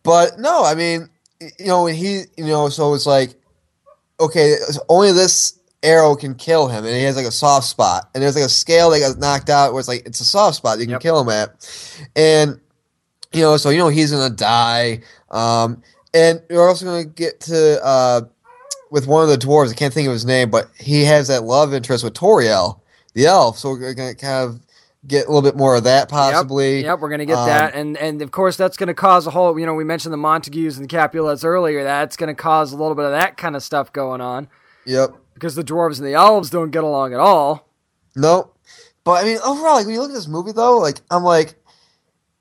But no, I mean, you know, when he, you know, so it's like, okay, only this arrow can kill him, and he has like a soft spot, and there's like a scale that got knocked out where it's like it's a soft spot you can Yep. kill him at, and you know, so you know he's gonna die, um, and you're also gonna get to uh, with one of the dwarves. I can't think of his name, but he has that love interest with Tauriel. the elf. So we're gonna kind of get a little bit more of that possibly. Yep, yep we're gonna get Um, that, and and of course that's gonna cause a whole. You know, we mentioned the Montagues and the Capulets earlier. That's gonna cause a little bit of that kind of stuff going on Yep. Because the dwarves and the elves don't get along at all. No. But I mean, overall, like when you look at this movie though, like I'm like,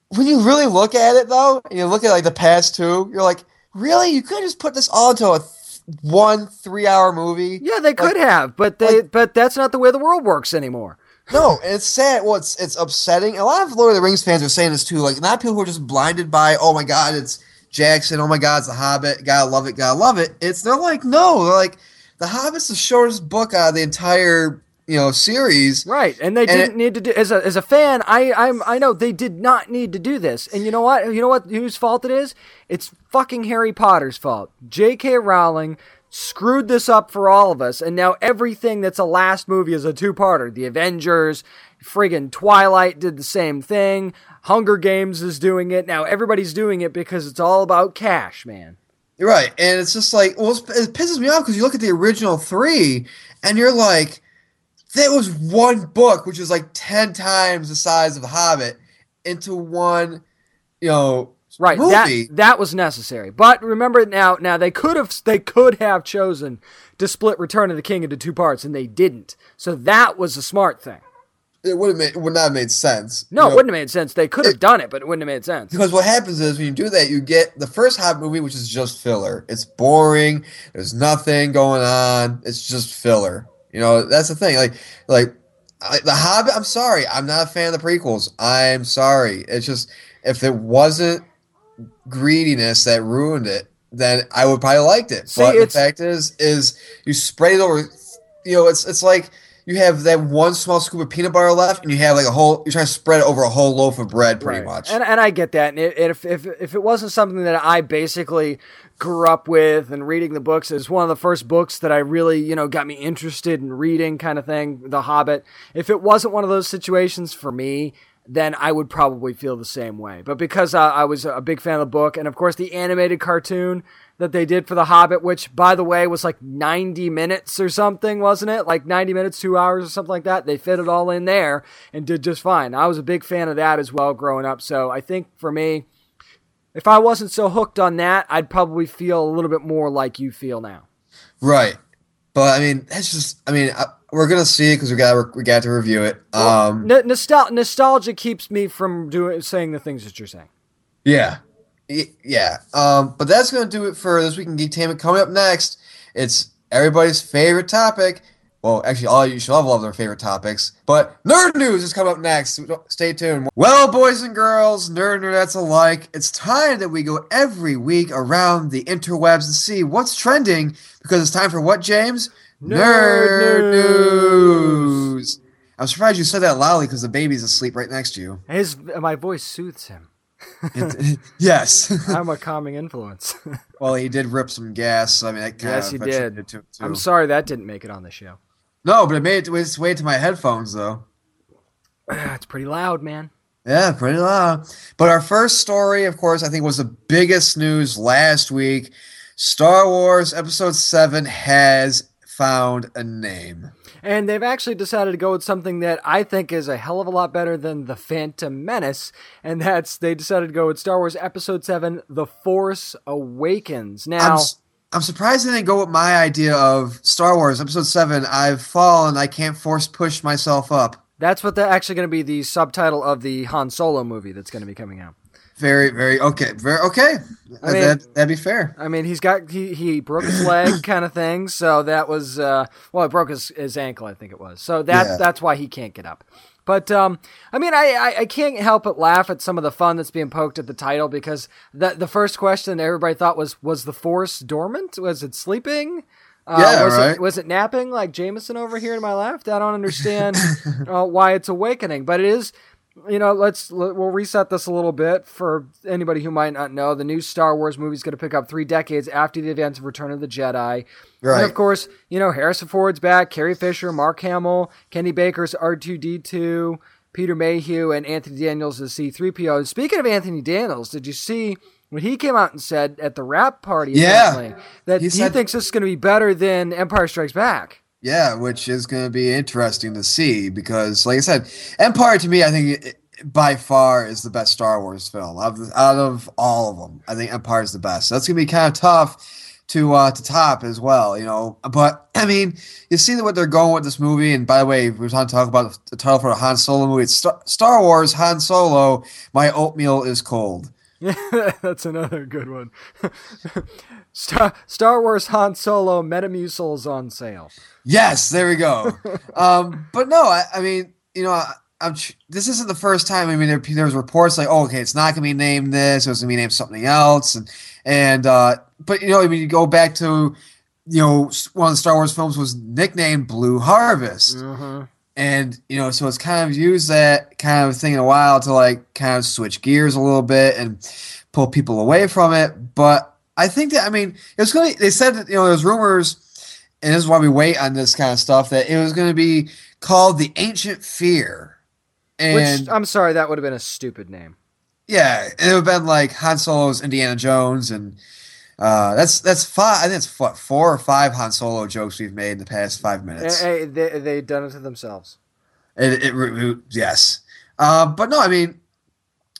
when you really look at it though, and you look at like the past two, you're like, really? You could just put this all into a th- one three-hour movie? Yeah, they could have, but they but that's not the way the world works anymore. No, and it's sad. Well, it's it's upsetting. A lot of Lord of the Rings fans are saying this too. Like, not people who are just blinded by, oh my god, it's Jackson. Oh my god, it's The Hobbit. Gotta love it. Gotta love it. It's they're like, no, they're like, The Hobbit's the shortest book out of the entire you know series. Right, and they And didn't it- need to do as a as a fan. I I'm I know they did not need to do this. And you know what? You know what? Whose fault it is? It's fucking Harry Potter's fault. J.K. Rowling screwed this up for all of us, and now everything that's a last movie is a two parter. The Avengers, friggin' Twilight did the same thing. Hunger Games is doing it now. Everybody's doing it because it's all about cash, man. Right, and it's just like, well, it pisses me off because you look at the original three, and you're like, that was one book, which is like ten times the size of The Hobbit, into one, you know, Right, movie. that that was necessary. But remember now, now they could have they could have chosen to split Return of the King into two parts, and they didn't. So that was a smart thing. It would have made, it would not have made sense. No, you it wouldn't have made sense. They could have done it, but it wouldn't have made sense. Because what happens is when you do that, you get the first Hobbit movie, which is just filler. It's boring. There's nothing going on. It's just filler. You know, that's the thing. Like, like I, the Hobbit. I'm sorry, I'm not a fan of the prequels. I'm sorry. It's just if it wasn't greediness that ruined it, then I would probably liked it. See, but the fact is, is you spread it over. You know, it's it's like you have that one small scoop of peanut butter left, and you have like a whole. You're trying to spread it over a whole loaf of bread, pretty Right. much. And and I get that. And it, if if if it wasn't something that I basically grew up with and reading the books is one of the first books that I really you know got me interested in reading, kind of thing. The Hobbit. If it wasn't one of those situations for me. Then I would probably feel the same way. But because uh, I was a big fan of the book, and of course the animated cartoon that they did for The Hobbit, which by the way was like 90 minutes or something, wasn't it? Like 90 minutes, two hours or something like that. They fit it all in there and did just fine. I was a big fan of that as well growing up. So I think for me, if I wasn't so hooked on that, I'd probably feel a little bit more like you feel now. Right. But I mean, that's just. I mean, I, we're gonna see because we got we got to review it. Um. N- nostalgia keeps me from doing saying the things that you're saying. Yeah. Yeah. Um. But that's gonna do it for this week in Geektainment. Coming up next, it's everybody's favorite topic. Well, actually, all you should all love their favorite topics. But nerd news is coming up next. Stay tuned. Well, boys and girls, nerd nerds alike, it's time that we go every week around the interwebs and see what's trending because it's time for what, James? Nerd news. I'm surprised you said that loudly because the baby's asleep right next to you. His my voice soothes him. <laughs> It- yes. <laughs> I'm a calming influence. <laughs> well, he did rip some gas. I mean, that kind Yes, he did. attributed To, it. I'm sorry that didn't make it on the show. No, but it made its way to my headphones though. <sighs> it's pretty loud, man. Yeah, pretty loud. But our first story, of course, I think was the biggest news last week. Star Wars Episode 7 has found a name. And they've actually decided to go with something that I think is a hell of a lot better than The Phantom Menace. And that's they decided to go with Star Wars Episode 7 The Force Awakens. I'm, Now, s- I'm surprised they didn't go with my idea of Star Wars Episode 7. I've fallen, I can't force push myself up. that's what they're actually going to be the subtitle of the Han Solo movie that's going to be coming out. Very, very okay. Very okay. I mean- that, that'd be fair. I mean, he's got he, he broke his leg, <coughs> kind of thing. So that was uh, well, it broke his, his ankle, I think it was. So that Yeah. that's why he can't get up. But um, I mean, I, I I can't help but laugh at some of the fun that's being poked at the title because the the first question everybody thought was was the Force dormant? Was it sleeping? Uh, Yeah, was right. It, was it napping like Jameson over here to my left? I don't understand uh, why it's awakening, but it is. You know, let's let, we'll reset this a little bit for anybody who might not know. The new Star Wars movie is going to pick up three decades after the events of Return of the Jedi. Right. And of course, you know Harrison Ford's back, Carrie Fisher, Mark Hamill, Kenny Baker's R two D two, Peter Mayhew, and Anthony Daniels as C three PO. Speaking of Anthony Daniels, did you see when he came out and said at the wrap party Yeah. that He he, said- thinks this is going to be better than Empire Strikes Back? Yeah, which is going to be interesting to see because, like I said, Empire to me, I think it, by far is the best Star Wars film out of, out of all of them. I think Empire is the best. So that's going to be kind of tough to uh, to top as well, you know. But <clears throat> I mean, you see what they're going with this movie. And by the way, we are going to talk about the title for the Han Solo movie. It's Star, Star Wars Han Solo. My oatmeal is cold. Yeah, <laughs> that's another good one. <laughs> Star, Star Wars Han Solo Metamucil's on sale. Yes, there we go. <laughs> um, but no, I, I, mean, you know, I, am this isn't the first time. I mean, there, there was reports like, oh, okay, it's not going to be named this. It was going to be named something else, and and uh, but you know, I mean, you go back to you know one of the Star Wars films was nicknamed Blue Harvest. Mm-hmm. And you know, so it's kind of used that kind of thing in a while to like kind of switch gears a little bit and pull people away from it. But I think that I mean it was going. to They said that you know there's rumors, and this is why we wait on this kind of stuff that it was going to be called the Ancient Fear. And Which I'm sorry, that would have been a stupid name. Yeah, it would have been like Han Solo's Indiana Jones and uh, that's that's five. I think it's what, four or five Han Solo jokes we've made in the past five minutes. Hey, they they done it to themselves. It, it, it yes, uh, but no, I mean,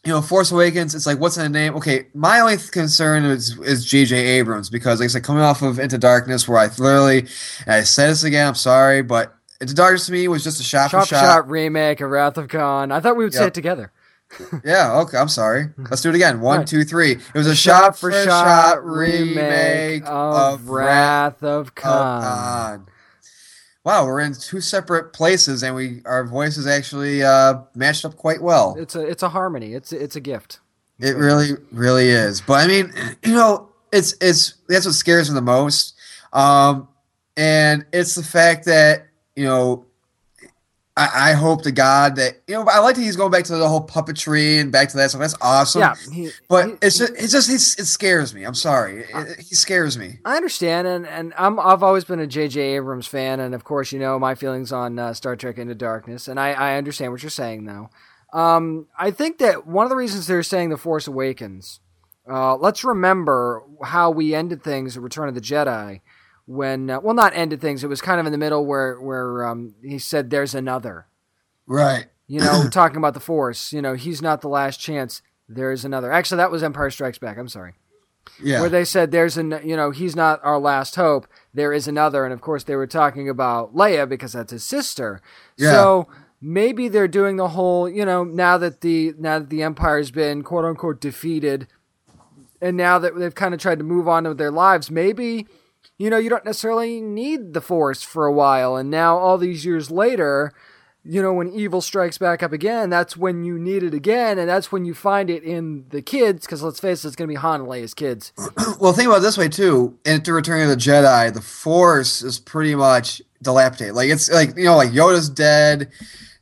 you know, Force Awakens. It's like what's in the name? Okay, my only concern is is J.J. Abrams because, like I said, coming off of Into Darkness, where I literally, I said this again. I'm sorry, but Into Darkness to me was just a shot, shot for shot. shot remake of Wrath of Khan. I thought we would yep. say it together <laughs> yeah, okay. I'm sorry. Let's do it again. One, right. two, three. It was a shot, for shot, shot remake of, of Wrath of Khan. of Khan. Wow, we're in two separate places, and we our voices actually uh, matched up quite well. It's a it's a harmony. It's it's a gift. It really really is. But I mean, <clears throat> you know, it's it's that's what scares me the most, um, and it's the fact that you know I, I, hope to God that you know. I like that he's going back to the whole puppetry and back to that stuff. That's awesome. Yeah, he, but he, it's just it's just it scares me. I'm sorry, it, he scares me. I understand, and and I'm I've always been a J.J. Abrams fan, and of course you know my feelings on uh, Star Trek Into Darkness, and I I understand what you're saying though. Um, I think that one of the reasons they're saying the Force Awakens. Uh, let's remember how we ended things at Return of the Jedi when uh, well not ended things. It was kind of in the middle where where um, he said there's another. Right. You know <clears throat> talking about the force you know he's not the last chance. There's another. Actually that was empire strikes back. I'm sorry. Yeah. Where they said there's an you know he's not our last hope. There is another. And of course they were talking about leia because that's his sister. Yeah. so maybe they're doing the whole you know now that the now that the empire's been quote unquote defeated and now that they've kind of tried to move on with their lives maybe you know, you don't necessarily need the Force for a while. And now, all these years later, you know, when evil strikes back up again, that's when you need it again, and that's when you find it in the kids. Because let's face it, it's going to be Han and Leia's kids. <clears throat> well, think about it this way too. In Return of the Jedi, the Force is pretty much dilapidated. Like it's like you know, like Yoda's dead.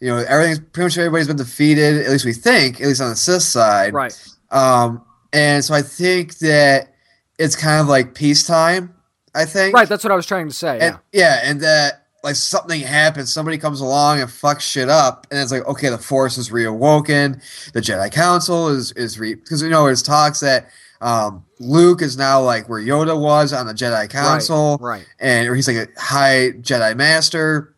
You know, everything's pretty much everybody's been defeated. At least we think. At least on the Sith side, right? Um, and so I think that it's kind of like peacetime I think. Right, that's what I was trying to say. And, yeah. yeah, and that like something happens, somebody comes along and fucks shit up, and it's like, okay, the Force is reawoken, the Jedi Council is is re because you know there's talks that um, Luke is now like where Yoda was on the Jedi Council, right? right. And or he's like a high Jedi Master.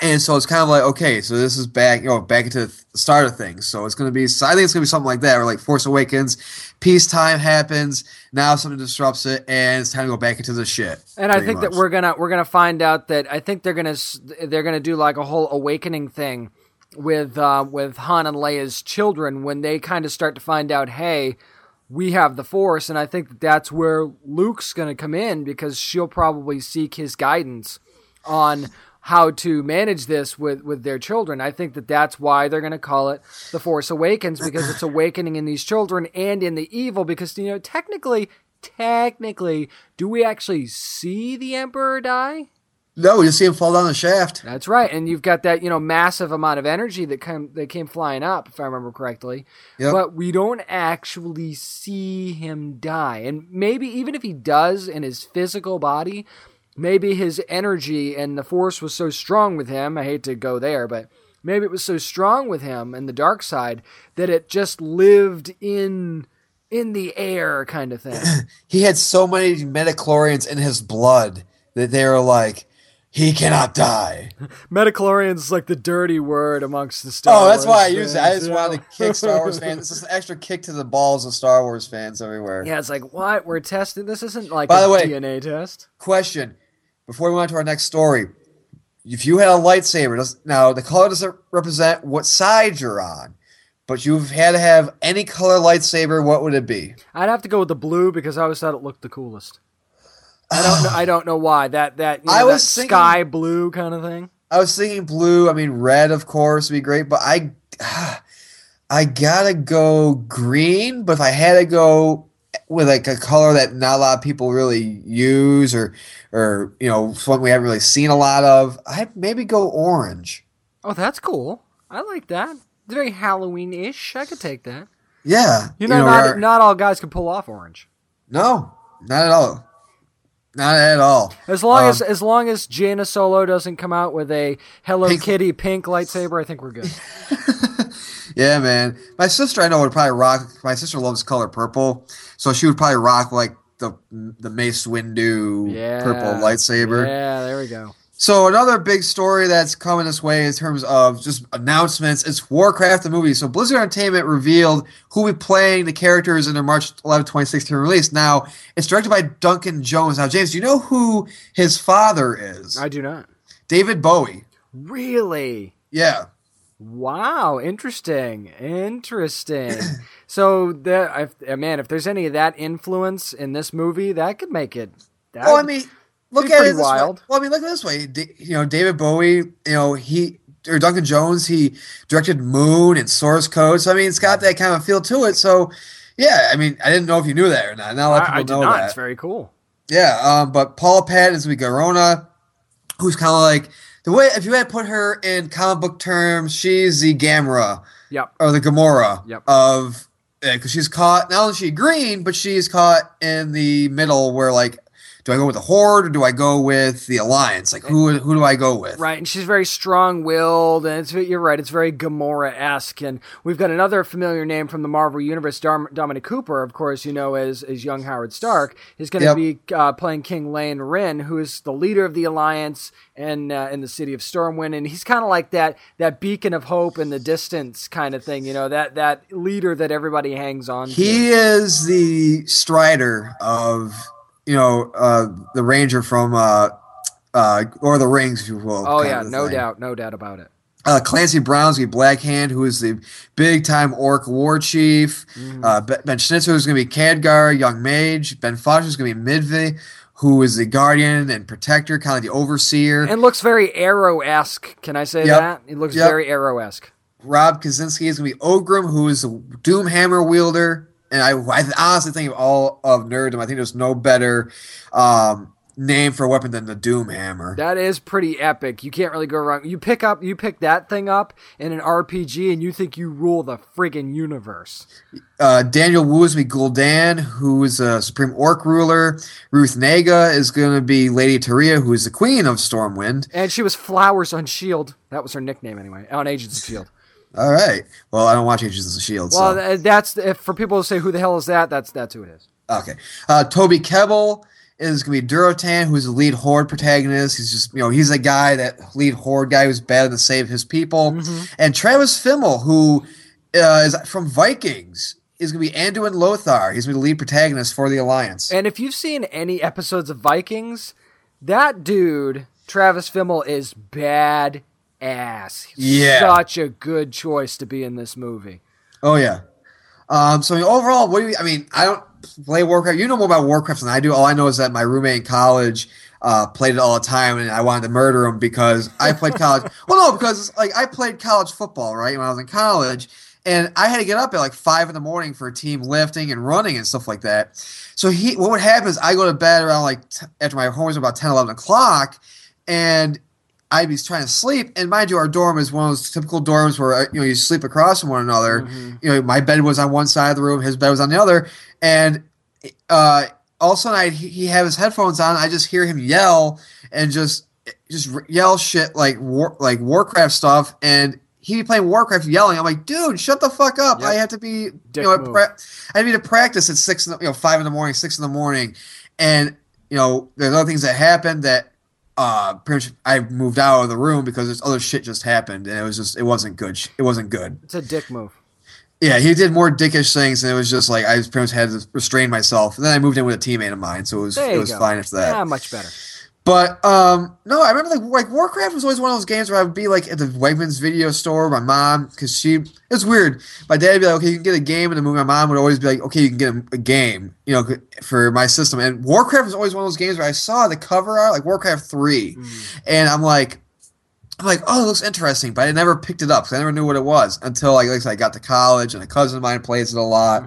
And so it's kind of like okay, so this is back, you know, back into the start of things. So it's going to be, I think it's going to be something like that, or like Force Awakens, peacetime happens, now something disrupts it, and it's time to go back into the shit. And I think much. that we're gonna we're gonna find out that I think they're gonna they're gonna do like a whole awakening thing with uh, with Han and Leia's children when they kind of start to find out, hey, we have the Force, and I think that that's where Luke's gonna come in because she'll probably seek his guidance on how to manage this with with their children. I think that that's why they're going to call it the Force Awakens because it's awakening in these children and in the evil. Because you know, technically, technically, do we actually see the Emperor die? No, you see him fall down the shaft. That's right, and you've got that you know massive amount of energy that came that came flying up, if I remember correctly. Yep. But we don't actually see him die, and maybe even if he does in his physical body, maybe his energy and the force was so strong with him. I hate to go there, but maybe it was so strong with him and the dark side that it just lived in in the air kind of thing. <laughs> he had so many midi-chlorians in his blood that they were like he cannot die. <laughs> Midi-chlorian's is like the dirty word amongst the Star Wars. Oh, that's Wars why I use it. I just yeah. wanted to kick Star Wars fans. <laughs> It's just an extra kick to the balls of Star Wars fans everywhere. Yeah, it's like what we're testing. This isn't like By a the way- DNA test. Question: Before we went to our next story, if you had a lightsaber, now the color doesn't represent what side you're on, but you've had to have any color lightsaber. What would it be? I'd have to go with the blue because I always thought it looked the coolest. I don't know. I <sighs> don't know why that that you know, I that was thinking- sky blue kind of thing. I was thinking blue. I mean, red, of course, would be great, but I, <sighs> I gotta go green. But if I had to go with like a color that not a lot of people really use, or, or you know, one we haven't really seen a lot of, I'd maybe go orange. Oh, that's cool. I like that. It's very Halloween-ish. I could take that. Yeah, You know, not our- not all guys can pull off orange. no, not at all, not at all. As long Um, as as long as Jaina Solo doesn't come out with a Hello Pink- Kitty pink lightsaber, I think we're good. <laughs> Yeah, man. My sister, I know, would probably rock. My sister loves color purple, so she would probably rock like the the Mace Windu Yeah, purple lightsaber. Yeah, there we go. So another big story that's coming this way in terms of just announcements. It's Warcraft the movie. So Blizzard Entertainment revealed who will be playing the characters in their March 11, 2016 release. Now it's directed by Duncan Jones. Now James, do you know who his father is? I do not. David Bowie. Really? Yeah. Wow, interesting, interesting. <clears throat> so that, if, uh, man, if there's any of that influence in this movie, that could make it. That, Well, I mean, look at it this wild. way. Well, I mean, look at this way. D- you know, David Bowie. You know, he or Duncan Jones. He directed Moon and Source Code. So I mean, it's got that kind of feel to it. So yeah, I mean, I didn't know if you knew that or not. Not a lot of I, I people did know not. that. It's very cool. Yeah, um, but Paula Patton is with Garona, who's kind of like the way if you had put her in comic book terms, she's the Gamora Yep. or the Gamora Yep. of because she's caught. Not only is she green, but she's caught in the middle where like, do I go with the Horde or do I go with the Alliance? Like, who who do I go with? Right, and she's very strong-willed, and it's you're right. It's very Gamora-esque, and we've got another familiar name from the Marvel universe. Dom- Dominic Cooper, of course, you know as as young Howard Stark, is going to Yep. be uh, playing King Llane Wrynn, who is the leader of the Alliance and uh, in the city of Stormwind, and he's kind of like that that beacon of hope in the distance kind of thing. You know that that leader that everybody hangs on. to. He is the Strider of you know uh, the Ranger from uh, uh, or the Rings, if you will. Oh yeah, no thing. doubt, no doubt about it. Uh, Clancy Brown's gonna be Blackhand, who is the big time Orc war chief. Mm-hmm. Uh, Ben Schnetzer is gonna be Khadgar, young mage. Ben Foster is gonna be Medivh, who is the guardian and protector, kind of the overseer. And looks very Arrow-esque. Can I say Yep. that? It looks Yep. very Arrow-esque. Rob Kazinsky is gonna be Orgrim, who is the Doomhammer wielder. And I, I honestly think of all of nerddom, I think there's no better um, name for a weapon than the Doomhammer. That is pretty epic. You can't really go wrong. You pick up, you pick that thing up in an RPG, and you think you rule the friggin' universe. uh, Daniel be Gul'dan, who is a Supreme Orc ruler. Ruth Negga is going to be Lady Taria, who is the Queen of Stormwind. And she was Flowers on Shield. That was her nickname anyway. On Agents of Shield. All right. Well, I don't watch Agents of the Shield. Well, so. that's if for people to say who the hell is that. That's that's who it is. okay. Uh, Toby Kebbell is going to be Durotan, who's the lead Horde protagonist. He's just, you know, he's a guy that lead Horde guy who's bad to save his people. Mm-hmm. And Travis Fimmel, who uh, is from Vikings, is going to be Anduin Lothar. He's going to be the lead protagonist for the Alliance. And if you've seen any episodes of Vikings, that dude Travis Fimmel is bad ass. Yeah. such a good choice to be in this movie. Oh yeah. Um, so I mean, overall, what do you? I mean, I don't play Warcraft. You know more about Warcraft than I do. All I know is that my roommate in college uh, played it all the time, and I wanted to murder him because I played college. <laughs> well, no, because like I played college football, right? When I was in college, and I had to get up at like five in the morning for team lifting and running and stuff like that. So he, what would happen is I go to bed around like t- after my homework about 10, 11 o'clock, and I'd trying to sleep. And mind you, our dorm is one of those typical dorms where you know you sleep across from one another. You know, my bed was on one side of the room, his bed was on the other, and uh, all of a sudden I he have his headphones on. I just hear him yell and just just yell shit like war like Warcraft stuff, and he be playing Warcraft yelling. I'm like, dude, shut the fuck up! Yep. I have to be Dick you know pra- I need to practice at six in the, you know five in the morning, six in the morning, and you know there's other things that happen that uh, pretty much I moved out of the room because this other shit just happened, and it was just it wasn't good. It wasn't good. It's a dick move. Yeah, he did more dickish things, and it was just like I pretty much had to restrain myself. And then I moved in with a teammate of mine, so it was it was go. fine after that. Yeah, much better. But um, no, I remember like like Warcraft was always one of those games where I would be like at the Wegmans video store, my mom, because she it's weird. My dad would be like, okay, you can get a game in the movie. My mom would always be like, okay, you can get a, a game, you know, for my system. And Warcraft was always one of those games where I saw the cover art, like Warcraft Three, and I'm like. I'm like, oh, it looks interesting, but I never picked it up because I never knew what it was until like, like I said, I got to college and a cousin of mine plays it a lot.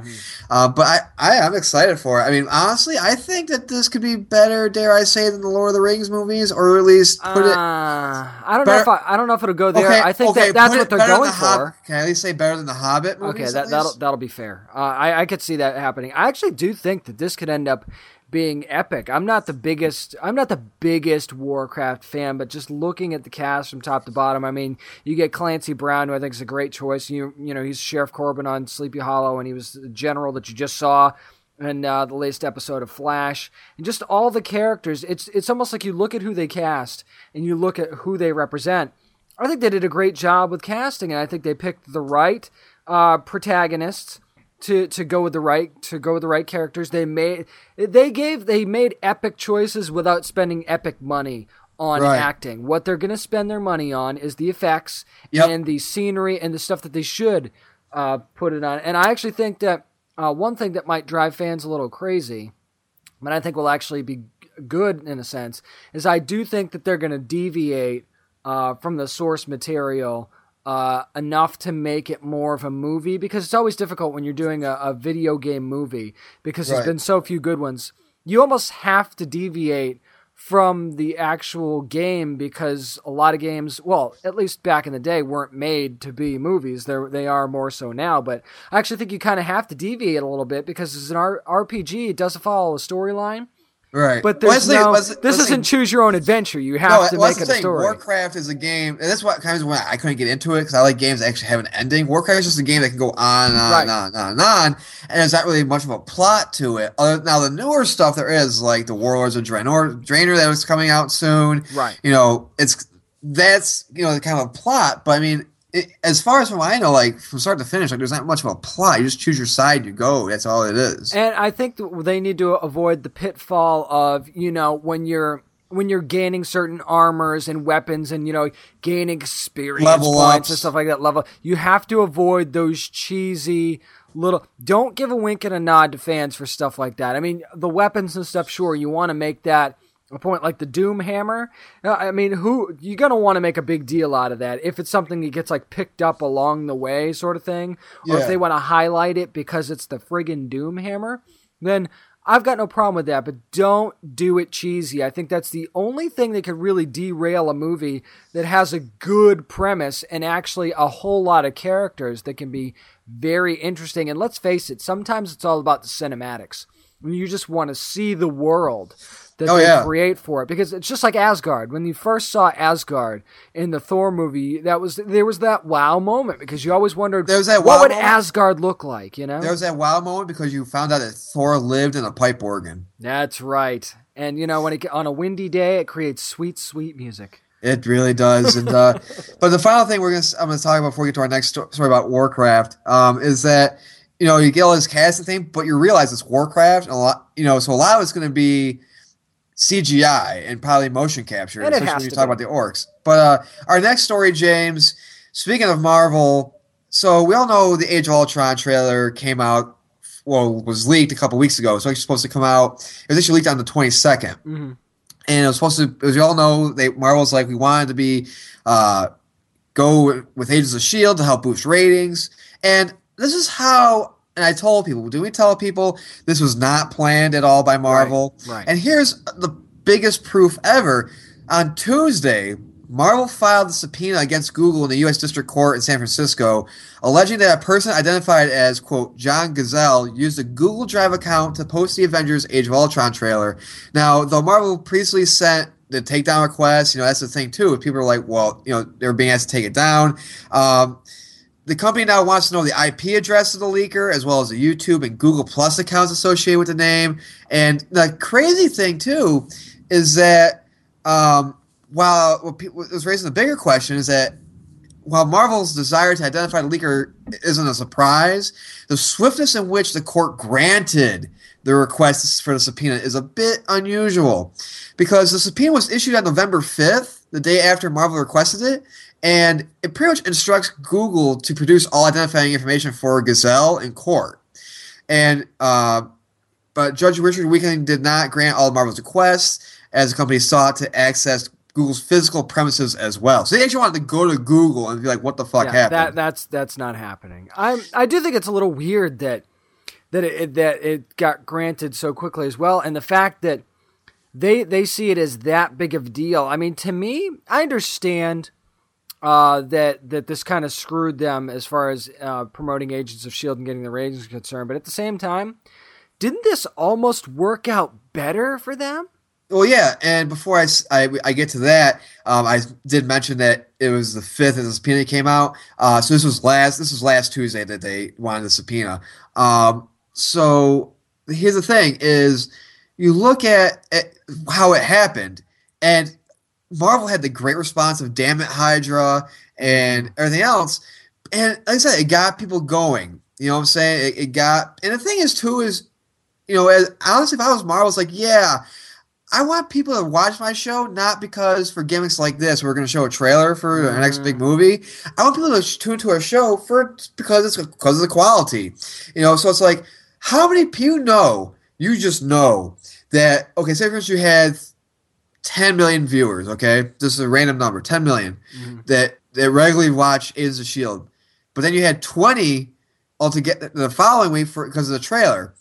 Um, but I, I, I'm excited for it. I mean, honestly, I think that this could be better, dare I say, than the Lord of the Rings movies, or at least put it. Uh, I don't know if I, I don't know if it'll go there. Okay, I think okay, that that's what they're going the Hob- for. Can I at least say better than the Hobbit movies? Okay, at that that'll that'll be fair. Uh, I I could see that happening. I actually do think that this could end up being epic. I'm not the biggest I'm not the biggest Warcraft fan, but just looking at the cast from top to bottom, I mean, you get Clancy Brown, who I think is a great choice. You you know, he's Sheriff Corbin on Sleepy Hollow, and he was the general that you just saw in uh, the latest episode of Flash, and just all the characters. It's it's almost like you look at who they cast and you look at who they represent. I think they did a great job with casting, and I think they picked the right uh, protagonists to to go with the right to go with the right characters. They made they gave they made epic choices without spending epic money on Right. acting. What they're going to spend their money on is the effects Yep. and the scenery and the stuff that they should uh, put it on. And I actually think that uh, one thing that might drive fans a little crazy, but I think will actually be good in a sense, is I do think that they're going to deviate uh, from the source material uh, enough to make it more of a movie because it's always difficult when you're doing a, a video game movie because there's Right. been so few good ones. You almost have to deviate from the actual game because a lot of games, well, at least back in the day, weren't made to be movies. They they are more so now. But I actually think you kind of have to deviate a little bit because as an R- RPG, it doesn't follow a storyline. Right. But there's the- no, this isn't choose your own adventure. You have No, to well, make it a story. Warcraft is a game, and that's what kind of when I couldn't get into it because I like games that actually have an ending. Warcraft is just a game that can go on and on Right. and on and on and on, and there's not really much of a plot to it. Other, now, the newer stuff there is, like the Warlords of Draenor, Draenor that was coming out soon. Right. You know, it's that's you know the kind of plot, but I mean. It, as far as from what I know, like from start to finish, like there's not much of a plot. You just choose your side, you go. That's all it is. And I think they need to avoid the pitfall of you know when you're when you're gaining certain armors and weapons and you know gaining experience Level points and stuff like that. Level, you have to avoid those cheesy little. Don't give a wink and a nod to fans for stuff like that. I mean, the weapons and stuff. Sure, you want to make that a point like the Doom Hammer. I mean, who you're gonna want to make a big deal out of that if it's something that gets like picked up along the way, sort of thing, or if they want to highlight it because it's the friggin' Doom Hammer, then I've got no problem with that. But don't do it cheesy. I think that's the only thing that could really derail a movie that has a good premise and actually a whole lot of characters that can be very interesting. And let's face it, sometimes it's all about the cinematics. You just want to see the world that Oh, they yeah. create for it because it's just like Asgard. When you first saw Asgard in the Thor movie, that was there was that wow moment because you always wondered There was that what wow would moment. Asgard look like, you know? There was that wow moment because you found out that Thor lived in a pipe organ. That's right. And you know when it on a windy day, it creates sweet, sweet music. It really does. And uh, <laughs> but the final thing we're gonna I'm gonna talk about before we get to our next story about Warcraft um, is that you know you get all this casting thing, but you realize it's Warcraft and a lot. You know, so a lot of it's gonna be CGI and probably motion capture, And especially when you talk be. about the orcs. But uh, our next story, James. Speaking of Marvel, so we all know the Age of Ultron trailer came out. Well, was leaked a couple weeks ago. So it's supposed to come out. It was actually leaked on the 22nd hmm and it was supposed to. As you all know, they Marvel's like we wanted to be uh, go with Agents of Shield to help boost ratings, and this is how. And I told people, do we tell people this was not planned at all by Marvel? right. And here's the biggest proof ever. On Tuesday, Marvel filed a subpoena against Google in the U.S. District Court in San Francisco, alleging that a person identified as, quote, John Gazelle used a Google Drive account to post the Avengers Age of Ultron trailer. Now, though Marvel previously sent the takedown request, you know, that's the thing, too. If People are like, well, you know, they were being asked to take it down. Um, the company now wants to know the IP address of the leaker, as well as the YouTube and Google Plus accounts associated with the name. And the crazy thing, too, is that um, while what, was raising the bigger question is that while Marvel's desire to identify the leaker isn't a surprise, the swiftness in which the court granted the request for the subpoena is a bit unusual because the subpoena was issued on November 5th, the day after Marvel requested it, and it pretty much instructs Google to produce all identifying information for Gazelle in court. And uh, but Judge Richard Weekling did not grant all of Marvel's requests as the company sought to access Google's physical premises as well. So they actually wanted to go to Google and be like, "What the fuck Yeah, happened?" that that's that's not happening. I I do think it's a little weird that that it that it got granted so quickly as well, and the fact that they they see it as that big of a deal. I mean, to me, I understand uh, that that this kind of screwed them as far as uh, promoting Agents of Shield and getting the ratings concerned, but at the same time, didn't this almost work out better for them? Well, yeah, and before I I get to that, um, I did mention that it was the fifth that the subpoena came out. Uh, so this was last this was last Tuesday that they wanted the subpoena. Um, so here's the thing: is you look at, at how it happened, and Marvel had the great response of "Damn it, Hydra" and everything else, and like I said, it got people going. You know what I'm saying? It, it got, and the thing is too is, you know, as honestly, if I was Marvel, it's like, yeah. I want people to watch my show not because for gimmicks like this we're going to show a trailer for our next big mm-hmm. movie. I want people to tune to our show for because it's because of the quality, you know. So it's like, how many people know? You just know that. Okay, say for instance you had 10 million viewers. Okay, this is a random number, 10 million mm-hmm. that that regularly watch Agents of Shield, but then you had 20 altogether the following week for because of the trailer.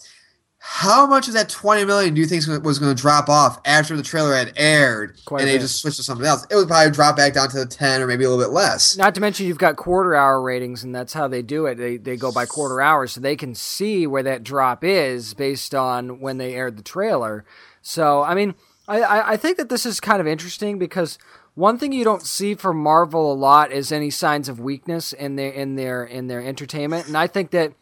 How much of that 20 million do you think was going to drop off after the trailer had aired Quite and they just switched to something else? It would probably drop back down to the 10 or maybe a little bit less. Not to mention you've got quarter hour ratings, and that's how they do it. They they go by quarter hours, so they can see where that drop is based on when they aired the trailer. So I mean, I I, think that this is kind of interesting because one thing you don't see from Marvel a lot is any signs of weakness in their in their in their entertainment, and I think that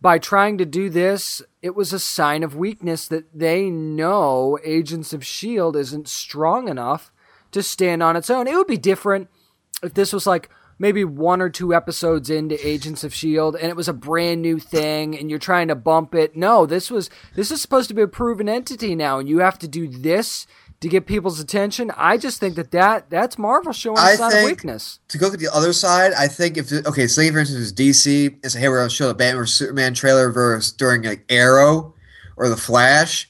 by trying to do this, it was a sign of weakness that they know Agents of S.H.I.E.L.D. isn't strong enough to stand on its own. It would be different if this was like maybe one or two episodes into Agents of Shield and it was a brand new thing and you're trying to bump it. No, this was this is supposed to be a proven entity now and you have to do this to get people's attention. I just think that, that that's Marvel showing a sign of weakness. To go to the other side, I think if okay, say for instance, it was DC, say hey, we're to show the Batman vs Superman trailer versus during like Arrow or the Flash,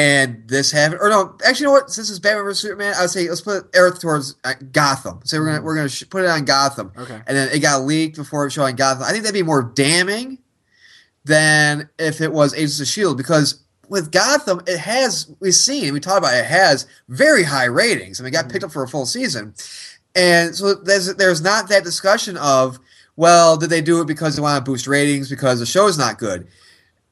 and this happened. Or no, actually, you know what? Since it's Batman vs Superman, I would say let's put Earth towards uh, Gotham. So we're gonna we're gonna sh- put it on Gotham, Okay. and then it got leaked before it showed on Gotham. I think that'd be more damning than if it was Agents of Shield because with Gotham, it has we've seen we talked about it, it has very high ratings. I mean, it got picked up for a full season, and so there's there's not that discussion of well, did they do it because they want to boost ratings because the show is not good?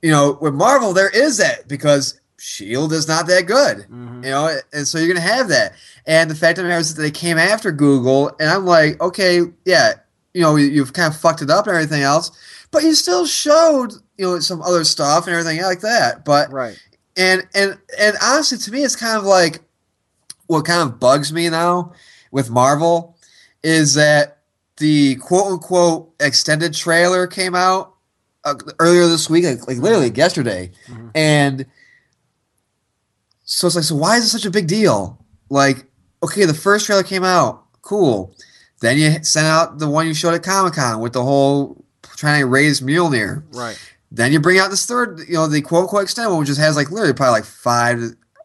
You know, with Marvel, there is that because Shield is not that good. Mm-hmm. You know, and so you're gonna have that. And the fact of the matter is that they came after Google, and I'm like, okay, yeah, you know, you- you've kind of fucked it up and everything else, but you still showed you know some other stuff and everything like that. But Right. and and and honestly, to me, it's kind of like what kind of bugs me now with Marvel is that the quote unquote extended trailer came out uh, earlier this week, like, like literally yesterday, and so it's like, so why is it such a big deal? Like, okay, the first trailer came out, cool. Then you sent out the one you showed at Comic Con with the whole trying to raise Mjolnir. Right. Then you bring out this third, you know, the quote unquote extended one, which just has like literally probably like five.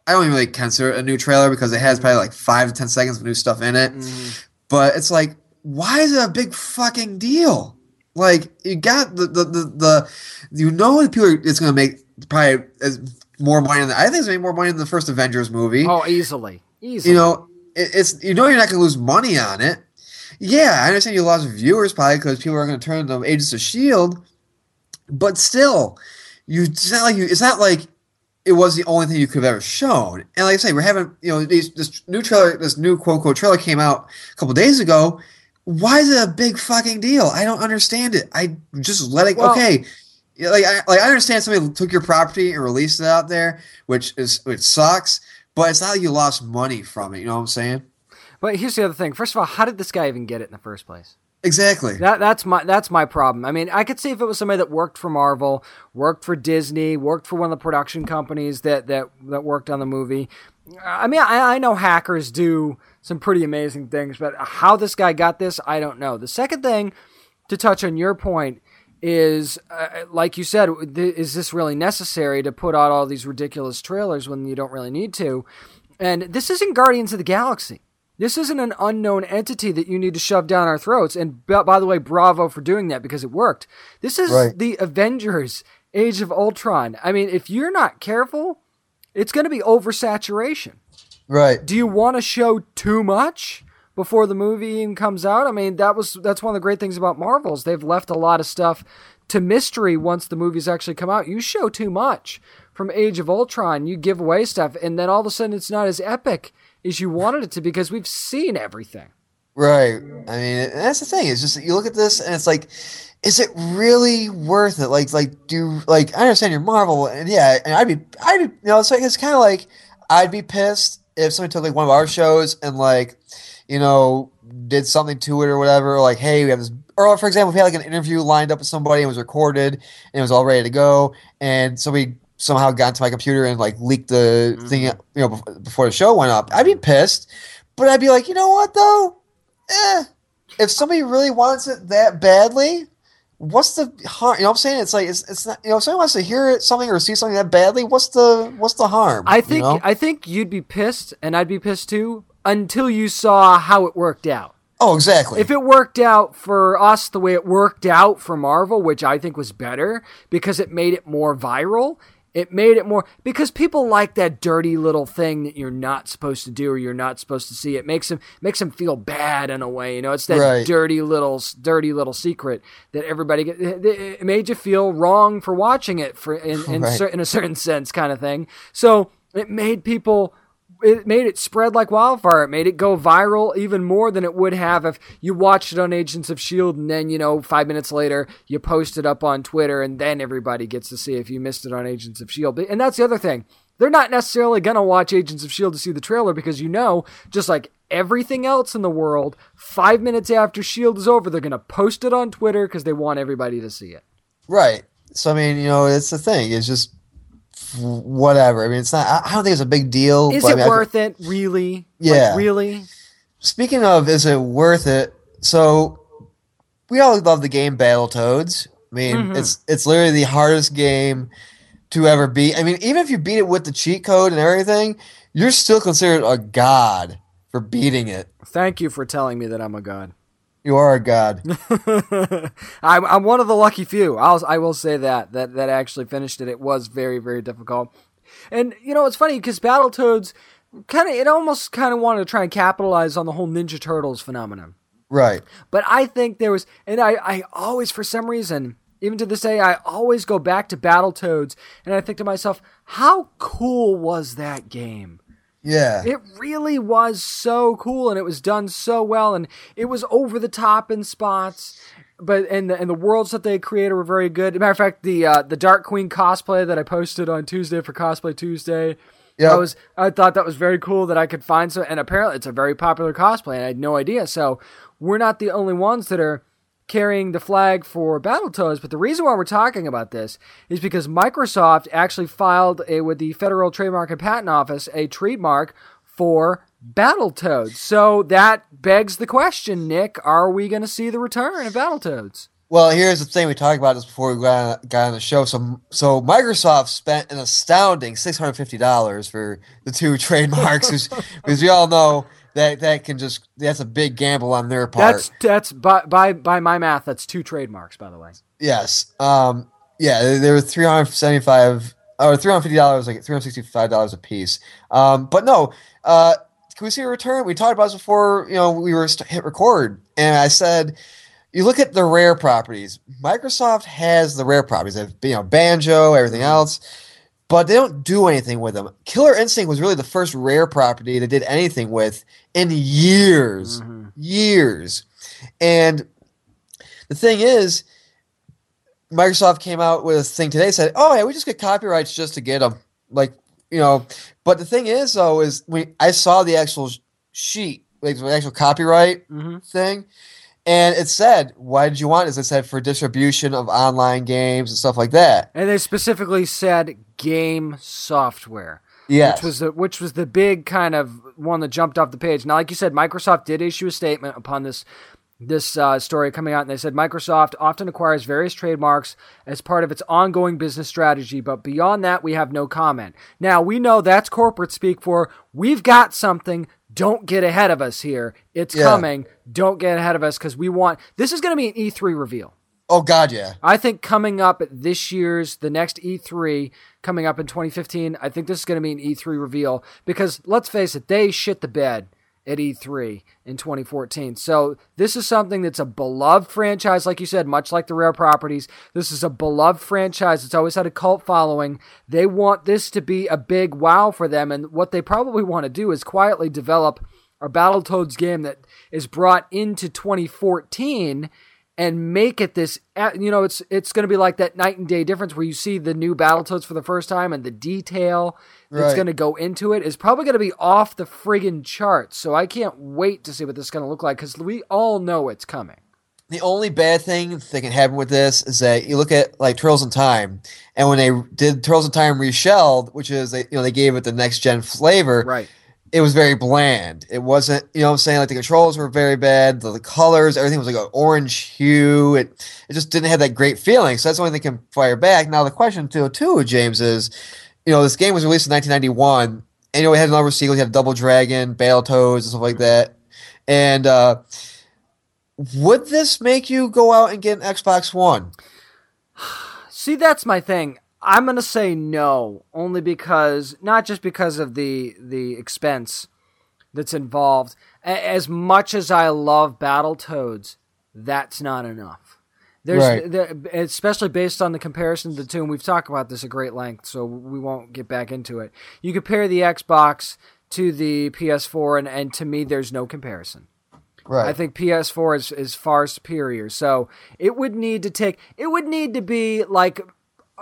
I don't even really consider it a new trailer because it has probably like five to ten seconds of new stuff in it. Mm-hmm. But it's like, why is it a big fucking deal? Like you got the the the, the you know that people are, it's going to make probably as more money than I think it's make more money than the first Avengers movie. Oh, easily. Easily. You know, it, it's you know you're not going to lose money on it. Yeah, I understand you lost viewers probably because people are going to turn to Agents of Shield, but still, you it's not like you. It's not like it was the only thing you could have ever shown. And like I say, we're having you know these, this new trailer, this new quote unquote trailer came out a couple days ago. Why is it a big fucking deal? I don't understand it. I just let it. Well- okay, yeah, like I like I understand somebody took your property and released it out there, which is it sucks. but it's not like you lost money from it. You know what I'm saying? But here's the other thing. First of all, how did this guy even get it in the first place? Exactly. That that's my that's my problem. I mean, I could see if it was somebody that worked for Marvel, worked for Disney, worked for one of the production companies that that that worked on the movie. I mean, I, I know hackers do some pretty amazing things, but how this guy got this, I don't know. The second thing to touch on your point is uh, like you said th- is this really necessary to put out all these ridiculous trailers when you don't really need to? And this isn't guardians of the galaxy. This isn't an unknown entity that you need to shove down our throats. And b- by the way bravo for doing that because it worked. This is Right. the avengers age of ultron. I mean if you're not careful it's going to be oversaturation. Right. do you want to show too much before the movie even comes out? I mean, that was that's one of the great things about Marvels. They've left a lot of stuff to mystery once the movies actually come out. You show too much from Age of Ultron, you give away stuff, and then all of a sudden it's not as epic as you wanted it to because we've seen everything. Right. I mean, that's the thing. It's just that you look at this and it's like, is it really worth it? Like, like do like I understand you're Marvel, and yeah, and I'd be, I'd be, you know, it's like it's kind of like I'd be pissed if somebody took like one of our shows and like, you know, did something to it or whatever. Like, hey, we have this, or for example, if we had like an interview lined up with somebody and it was recorded and it was all ready to go, and somebody somehow got into my computer and like leaked the thing, you know, before the show went up, I'd be pissed. But I'd be like, you know what though? eh, if somebody really wants it that badly, what's the harm? You know what I'm saying? It's like it's, it's not. You know, if somebody wants to hear it, something or see something that badly, what's the what's the harm? I you think know? I think you'd be pissed, and I'd be pissed too, until you saw how it worked out. oh, exactly. If it worked out for us the way it worked out for Marvel, which I think was better because it made it more viral, it made it more because people like that dirty little thing that you're not supposed to do or you're not supposed to see. It makes them makes them feel bad in a way. You know, it's that Right. dirty little dirty little secret that everybody get. It it made you feel wrong for watching it for in in, <laughs> Right. cer- in a certain sense, kind of thing. So it made people it made it spread like wildfire. It made it go viral even more than it would have if you watched it on Agents of S.H.I.E.L.D. and then, you know, five minutes later, you post it up on Twitter and then everybody gets to see if you missed it on Agents of S.H.I.E.L.D. And that's the other thing. They're not necessarily going to watch Agents of S.H.I.E.L.D. to see the trailer because you know, just like everything else in the world, five minutes after S.H.I.E.L.D. is over, they're going to post it on Twitter because they want everybody to see it. right. So I mean, you know, it's the thing. It's just whatever. I mean, it's not. I- I don't think it's a big deal. Is but I it mean, I- worth it, really? Yeah. Like, really? Speaking of, is it worth it? So we all love the game Battletoads. I mean, Mhm. it's it's literally the hardest game to ever beat. I mean, even if you beat it with the cheat code and everything, you're still considered a god for beating it. Thank you for telling me that I'm a god. You are a god. <laughs> I'm, I'm one of the lucky few. I'll, I will say that, that that actually finished it. It was very very difficult, and you know it's funny because Battletoads kind of it almost kind of wanted to try and capitalize on the whole Ninja Turtles phenomenon. right. But I think there was, and I, I always, for some reason, even to this day, I always go back to Battletoads, and I think to myself, how cool was that game? Yeah. It really was so cool, and it was done so well, and it was over the top in spots. But and the and the worlds that they created were very good. matter of fact, the uh, the Dark Queen cosplay that I posted on Tuesday for Cosplay Tuesday, Yep. I was I thought that was very cool that I could find so. And apparently, it's a very popular cosplay, and I had no idea. So we're not the only ones that are carrying the flag for Battletoads. But the reason why we're talking about this is because Microsoft actually filed a, with the Federal Trademark and Patent Office a trademark for Battletoads. So that begs the question, Nick: Are we going to see the return of Battletoads? Well, here's the thing. We talked about this before we got on, got on the show. So, so Microsoft spent an astounding six hundred fifty dollars for the two <laughs> trademarks, because we all know that that can just that's a big gamble on their part. That's that's by by by my math, that's two trademarks, by the way. yes. Um. Yeah, they, were three hundred seventy-five or three hundred fifty dollars, like three hundred sixty-five dollars a piece. Um. But no. Uh. Can we see a return? We talked about this before. You know, we were st- hit record, and I said you look at the rare properties. Microsoft has the rare properties. They have, you know, Banjo, everything else, but they don't do anything with them. Killer Instinct was really the first rare property they did anything with in years, years. And the thing is, Microsoft came out with a thing today said, "Oh yeah, we just get copyrights just to get them." Like, you know, but the thing is though is we I saw the actual sheet, like the actual copyright Mm-hmm. thing, and it said, "Why did you want this?" It said for distribution of online games and stuff like that. And they specifically said game software. Yes. which was the which was the big kind of one that jumped off the page. Now, like you said, Microsoft did issue a statement upon this this uh, story coming out, and they said Microsoft often acquires various trademarks as part of its ongoing business strategy, but beyond that, we have no comment. Now, we know that's corporate speak for we've got something. Don't get ahead of us here. It's Yeah. coming. Don't get ahead of us because we want this is going to be an E3 reveal. oh God, yeah. I think coming up at this year's, the next E3 coming up in 2015, I think this is going to be an E3 reveal because let's face it, they shit the bed at E3 in 2014. So this is something that's a beloved franchise, like you said, much like the Rare Properties. This is a beloved franchise. It's always had a cult following. They want this to be a big wow for them, and what they probably want to do is quietly develop a Battletoads game that is brought into 2014 and make it this uh, you know it's it's going to be like that night and day difference where you see the new Battletoads for the first time and the detail that's Right. going to go into it is probably going to be off the friggin' charts. So I can't wait to see what this is going to look like cuz we all know it's coming. The only bad thing that can happen with this is that you look at like Turtles in Time, and when they did Turtles in Time reshelled, which is they you know they gave it the next gen flavor, Right. It was very bland. It wasn't, you know what I'm saying? Like the controls were very bad. The, the colors, everything was like an orange hue. It it just didn't have that great feeling. So that's the only thing that can fire back. Now the question too, too, James, is, you know, this game was released in 1991. And you know, we had a number of sequels. You had Double Dragon, Battletoads, and stuff like that. And uh, would this make you go out and get an Xbox One? <sighs> See, that's my thing. I'm gonna say no, only because not just because of the the expense that's involved. A- As much as I love Battletoads, that's not enough. There's Right. there, especially based on the comparison of the two, and we've talked about this at great length, so we won't get back into it. You compare the Xbox to the PS4, and, and to me, there's no comparison. Right. I think PS4 is, is far superior. So it would need to take it would need to be like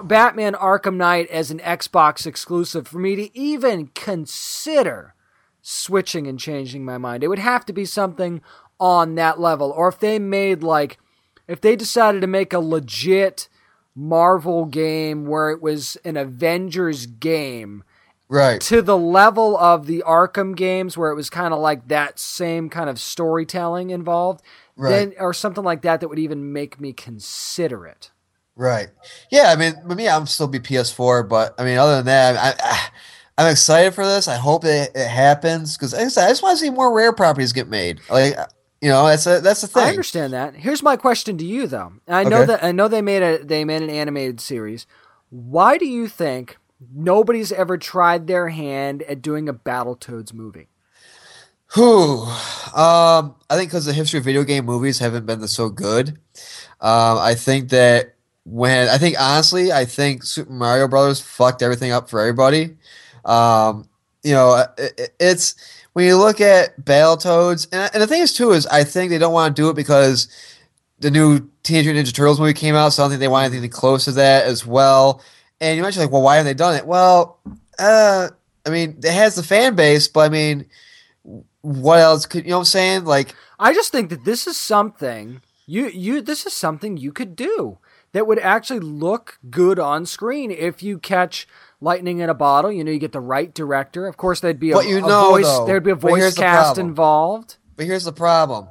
Batman Arkham Knight as an Xbox exclusive for me to even consider switching and changing my mind. It would have to be something on that level. Or if they made like if they decided to make a legit Marvel game where it was an Avengers game right. to the level of the Arkham games where it was kind of like that same kind of storytelling involved, Right. then or something like that that would even make me consider it. Right. Yeah. I mean, for me, I'm still be PS4, but I mean, other than that, I, I, I'm excited for this. I hope it, it happens because I just, I just want to see more rare properties get made. Like, you know, that's a, that's the thing. I understand that. Here's my question to you though. I know Okay. that I know they made a they made an animated series. Why do you think nobody's ever tried their hand at doing a Battletoads movie? Whew. Um, I think because the history of video game movies haven't been so good. Um, I think that when I think honestly, I think Super Mario Brothers fucked everything up for everybody. Um, you know, it, it- it's when you look at Battletoads, and, and the thing is too is I think they don't want to do it because the new Teenage Mutant Ninja Turtles movie came out, so I don't think they want anything close to that as well. And you mentioned like, well, why haven't they done it? Well, uh, I mean, it has the fan base, but I mean, what else could you know what I'm saying? Like, I just think that this is something you you this is something you could do that would actually look good on screen if you catch lightning in a bottle. You know, you get the right director. Of course, there'd be a, But you a know, voice. though, there'd be a voice cast involved. but here's the problem.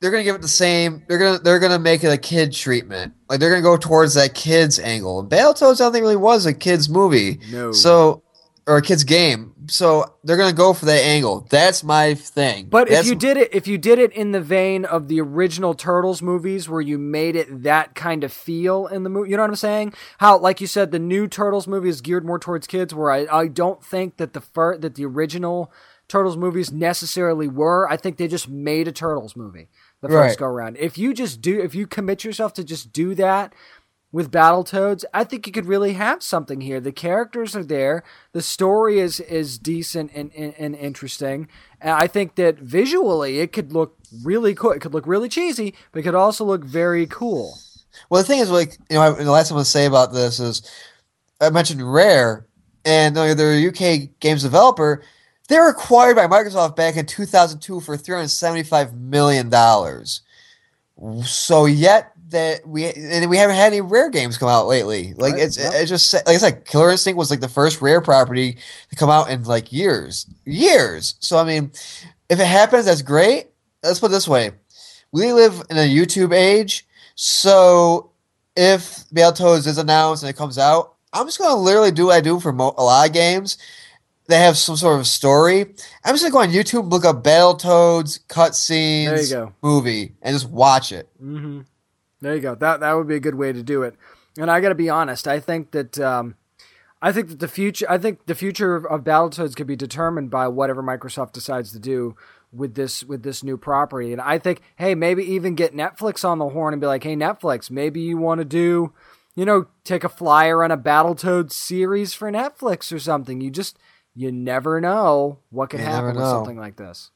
They're gonna give it the same. They're gonna they're gonna make it a kid treatment. Like they're gonna go towards that kids angle. And Battletoads, I don't think really was a kids movie. No. So or a kids game. So they're gonna go for that angle. That's my thing. But That's, if you did it, if you did it in the vein of the original Turtles movies, where you made it that kind of feel in the movie, you know what I'm saying? How, like you said, the new Turtles movie is geared more towards kids. Where I, I don't think that the fir- that the original Turtles movies necessarily were. I think they just made a Turtles movie the first Right. go around. If you just do, if you commit yourself to just do that with Battletoads, I think you could really have something here. The characters are there, the story is is decent and, and, and interesting. And I think that visually it could look really cool. It could look really cheesy, but it could also look very cool. Well, the thing is, like you know, I, the last thing I'm gonna say about this is, I mentioned Rare. and they're a UK games developer. They were acquired by Microsoft back in 2002 for 375 million dollars. So yet that we and we haven't had any rare games come out lately. Like Right, it's yeah. it's just like I said, Killer Instinct was like the first rare property to come out in like years, years. So I mean, if it happens, that's great. Let's put it this way: we live in a YouTube age, so if Battletoads is announced and it comes out, I'm just gonna literally do what I do for mo- a lot of games. They have some sort of story. I'm just gonna go on YouTube, look up Battletoads cutscenes, There you go. movie, and just watch it. Mm-hmm. There you go. That that would be a good way to do it. And I got to be honest. I think that um, I think that the future. I think the future of, Battletoads could be determined by whatever Microsoft decides to do with this with this new property. And I think, hey, maybe even get Netflix on the horn and be like, hey, Netflix, maybe you want to do, you know, take a flyer on a Battletoads series for Netflix or something. You just you never know what could You happen with something like this.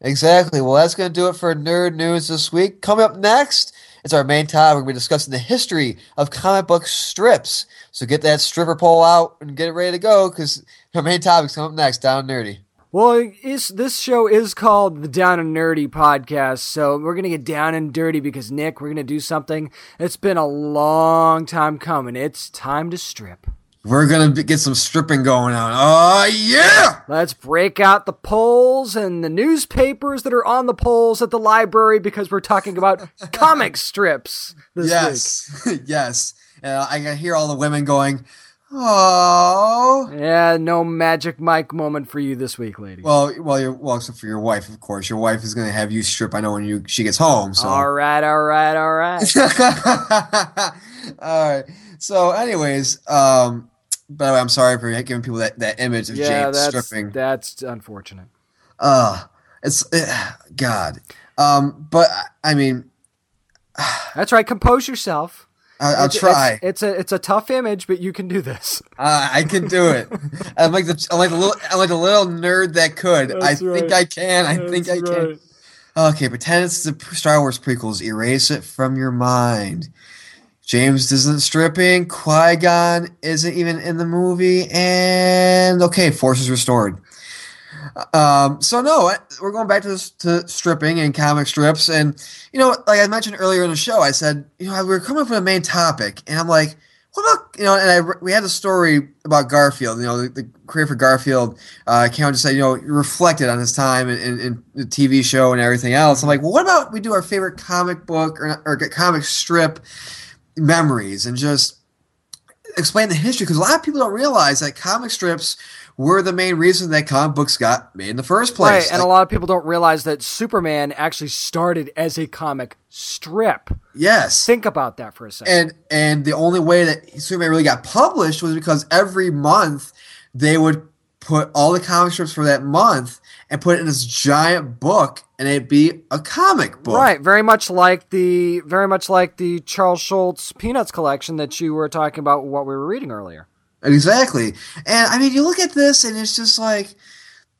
Exactly. Well, that's going to do it for Nerd News this week. Coming up next, it's our main topic. We're going to be discussing the history of comic book strips. So get that stripper pole out and get it ready to go because our main topic's coming up next. Down Nerdy. Well, is, this show is called the Down and Nerdy podcast, so we're gonna get down and dirty because Nick, we're gonna do something It's been a long time coming. It's time to strip. We're going to get some stripping going on. Oh, yeah! Let's break out the poles and the newspapers that are on the poles at the library because we're talking about <laughs> comic strips this week. yes. <laughs> yes. And I can hear all the women going, oh. Yeah, no magic Mike moment for you this week, lady. Well, well, you're, well, except for your wife, of course. Your wife is going to have you strip. I know when you she gets home. So. all right, all right, all right. <laughs> All right. So, anyways, um, by the way, I'm sorry for giving people that, that image of yeah, James that's stripping. that's unfortunate. Uh, it's uh, God. Um, but I- mean, <sighs> That's right. Compose yourself. I, I'll It's- try. It's, it's a it's a tough image, but you can do this. Uh, I can do it. <laughs> I'm like the I'm like the little I'm like the little nerd that could. I That's think. I can. I think I can. Okay, pretend it's the Star Wars prequels. Erase it from your mind. James isn't stripping. Qui Gon isn't even in the movie, and okay, Force is restored. Um, so no, we're going back to this, to stripping and comic strips, and you know, like I mentioned earlier in the show, I said, you know, we were coming with a main topic, and I'm like, what about you know? And I we had a story about Garfield. You know, the, the creator for Garfield, uh, Cameron just said, you know, reflected on his time in, in, in the TV show and everything else. I'm like, well, what about we do our favorite comic book or, or comic strip memories and just explain the history because a lot of people don't realize that comic strips were the main reason that comic books got made in the first place. Right, and a lot of people don't realize that Superman actually started as a comic strip. yes, Think about that for a second. and and the only way that Superman really got published was because every month they would put all the comic strips for that month and put it in this giant book, and it'd be a comic book. Right, very much like the very much like the Charles Schulz Peanuts collection that you were talking about what we were reading earlier. Exactly. And I mean, you look at this, and it's just like,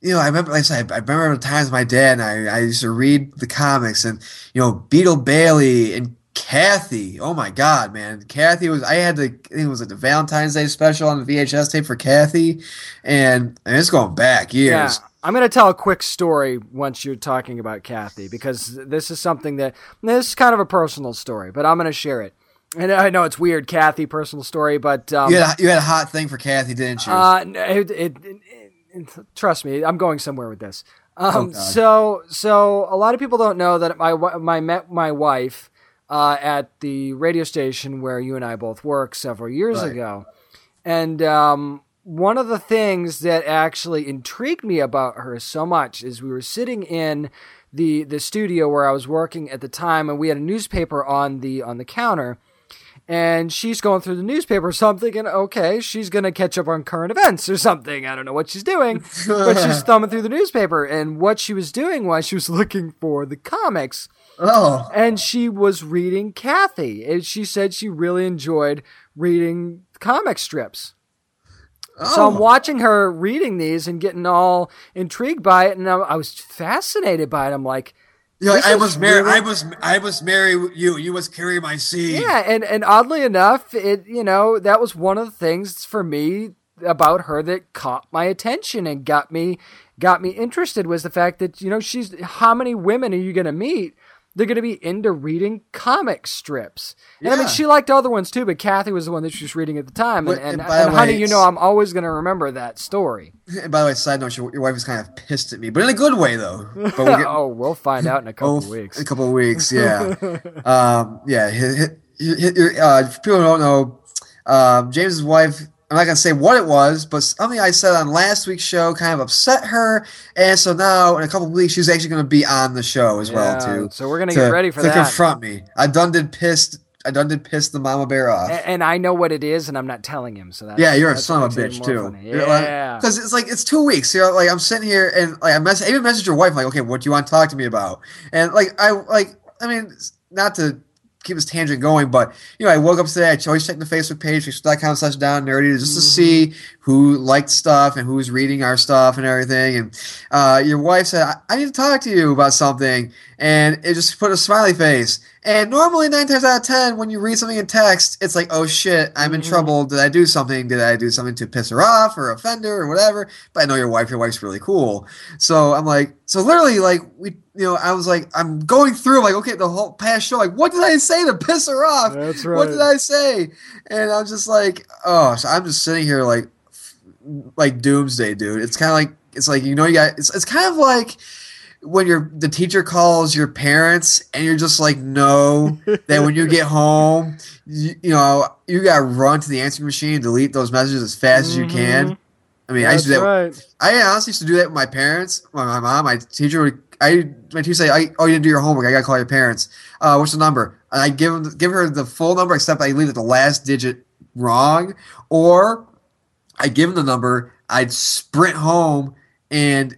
you know, I remember, like I said, I remember the times my dad and I, I used to read the comics, and you know, Beetle Bailey and Cathy. Oh my God, man, Cathy was. I had the, I think it was like the Valentine's Day special on the VHS tape for Cathy, and, and it's going back years. Yeah, I'm going to tell a quick story once you're talking about Cathy because this is something that this is kind of a personal story, but I'm going to share it. And I know it's weird, Cathy, personal story, but um, You had a, you had a hot thing for Cathy, didn't you? Uh, it, it, it, trust me, I'm going somewhere with this. Um, Oh, so, so a lot of people don't know that my my met my wife uh, at the radio station where you and I both worked several years Right. ago, and um, one of the things that actually intrigued me about her so much is we were sitting in the the studio where I was working at the time, and we had a newspaper on the on the counter and she's going through the newspaper. So I'm thinking, okay, she's gonna catch up on current events or something. I don't know what she's doing, but she's <laughs> thumbing through the newspaper, and what she was doing was she was looking for the comics, oh, and she was reading Cathy, and she said she really enjoyed reading comic strips. So I'm oh. watching her reading these and getting all intrigued by it, and I, I was fascinated by it. I'm like, this I was married. really- I must. I must marry you. You must carry my seed. Yeah, and and oddly enough, it you know that was one of the things for me about her that caught my attention and got me got me interested was the fact that you know she's how many women are you going to meet they're going to be into reading comic strips. And I mean, she liked other ones too, but Cathy was the one that she was reading at the time. And, and, and and honey, you know, I'm always going to remember that story. And <laughs> by the way, side note, your, your wife was kind of pissed at me, but in a good way though. But we'll <laughs> get, oh, we'll find out in a <laughs> couple Oh, of weeks. A couple of weeks, yeah. um, yeah. Hit, hit, hit uh, people don't know, um, James's wife. I'm not gonna say what it was, but something I said on last week's show kind of upset her, and so now in a couple of weeks she's actually gonna be on the show as well too. So we're going to get ready for to that. confront me. I done did pissed. I done did piss the mama bear off. A- and I know what it is, and I'm not telling him. So that's, Yeah, you're a son of a bitch too. funny. You're like- Yeah. Because it's like it's two weeks. You know, like I'm sitting here and like I, mess- I even message your wife like, okay, what do you want to talk to me about? And like I like I mean, not to keep this tangent going, but you know, I woke up today. I always check the Facebook page, facebook.com slash down nerdy, just to see who liked stuff and who's reading our stuff and everything. And uh, your wife said, I-, "I need to talk to you about something," and it just put a smiley face. And normally, nine times out of ten, when you read something in text, it's like, "Oh shit, I'm in mm-hmm. trouble. Did I do something? Did I do something to piss her off or offend her or whatever?" But I know your wife. Your wife's really cool. So I'm like, so literally, like we, you know, I was like, I'm going through like, okay, the whole past show, like, what did I say to piss her off? That's right. What did I say? And I'm just like, oh, so I'm just sitting here like, like doomsday, dude. It's kind of like it's like you know you got it's it's kind of like when your the teacher calls your parents and you're just like no that when you get home you, you know you got to run to the answering machine delete those messages as fast as you can. I mean, I used to do that. right. I honestly used to do that with my parents. My, my mom, my teacher would. I my teacher say, I, "Oh, you didn't do your homework. I gotta call your parents. Uh, what's the number?" And I give them, give her the full number, except I leave it the last digit wrong, or I give them the number. I'd sprint home and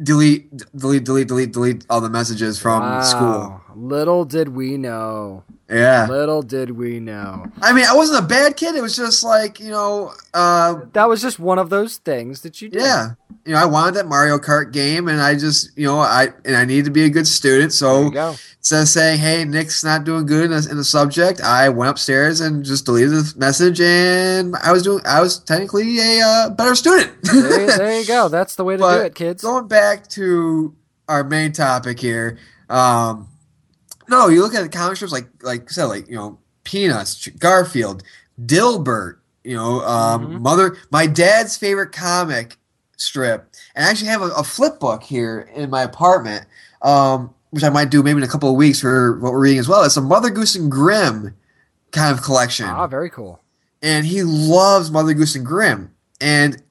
delete, delete, delete, delete, delete all the messages from school. Little did we know. Yeah, Little did we know. I mean, I wasn't a bad kid. It was just like you know, uh, That was just one of those things that you did. Yeah. You know, I wanted that Mario Kart game and I just, you know, I and I needed to be a good student. So instead of saying, hey, Nick's not doing good in the, in the subject, I went upstairs and just deleted the message and I was doing, I was technically a uh, better student. There, there you go. <laughs> That's the way to do it, kids. Going back to our main topic here, um, no, you look at the comic strips like, like I said, like, you know, Peanuts, Garfield, Dilbert, you know, um, Mhm. Mother, my dad's favorite comic strip, and I actually have a, a flip book here in my apartment, um, which I might do maybe in a couple of weeks for what we're reading as well. It's a Mother Goose and Grimm kind of collection Ah, very cool. and he loves Mother Goose and Grimm, and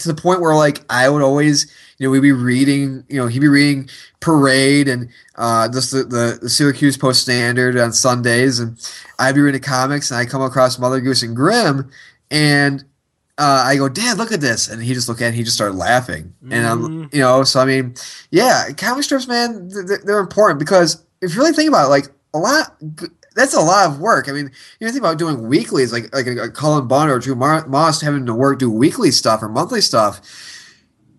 to the point where like I would always, you know, we'd be reading, you know, he'd be reading Parade and uh, just the, the the Syracuse Post Standard on Sundays, and I'd be reading comics, and I come across Mother Goose and Grimm, and uh, I go, Dad, look at this, and he just looked at, it and he just started laughing, and I'm, Mhm. you know, so I mean, yeah, comic strips, man, they're, they're important because if you really think about it, like a lot. That's a lot of work. I mean, you know, think about doing weeklies, like like a, a Cullen Bunn or Drew Mar- Moss having to work do weekly stuff or monthly stuff.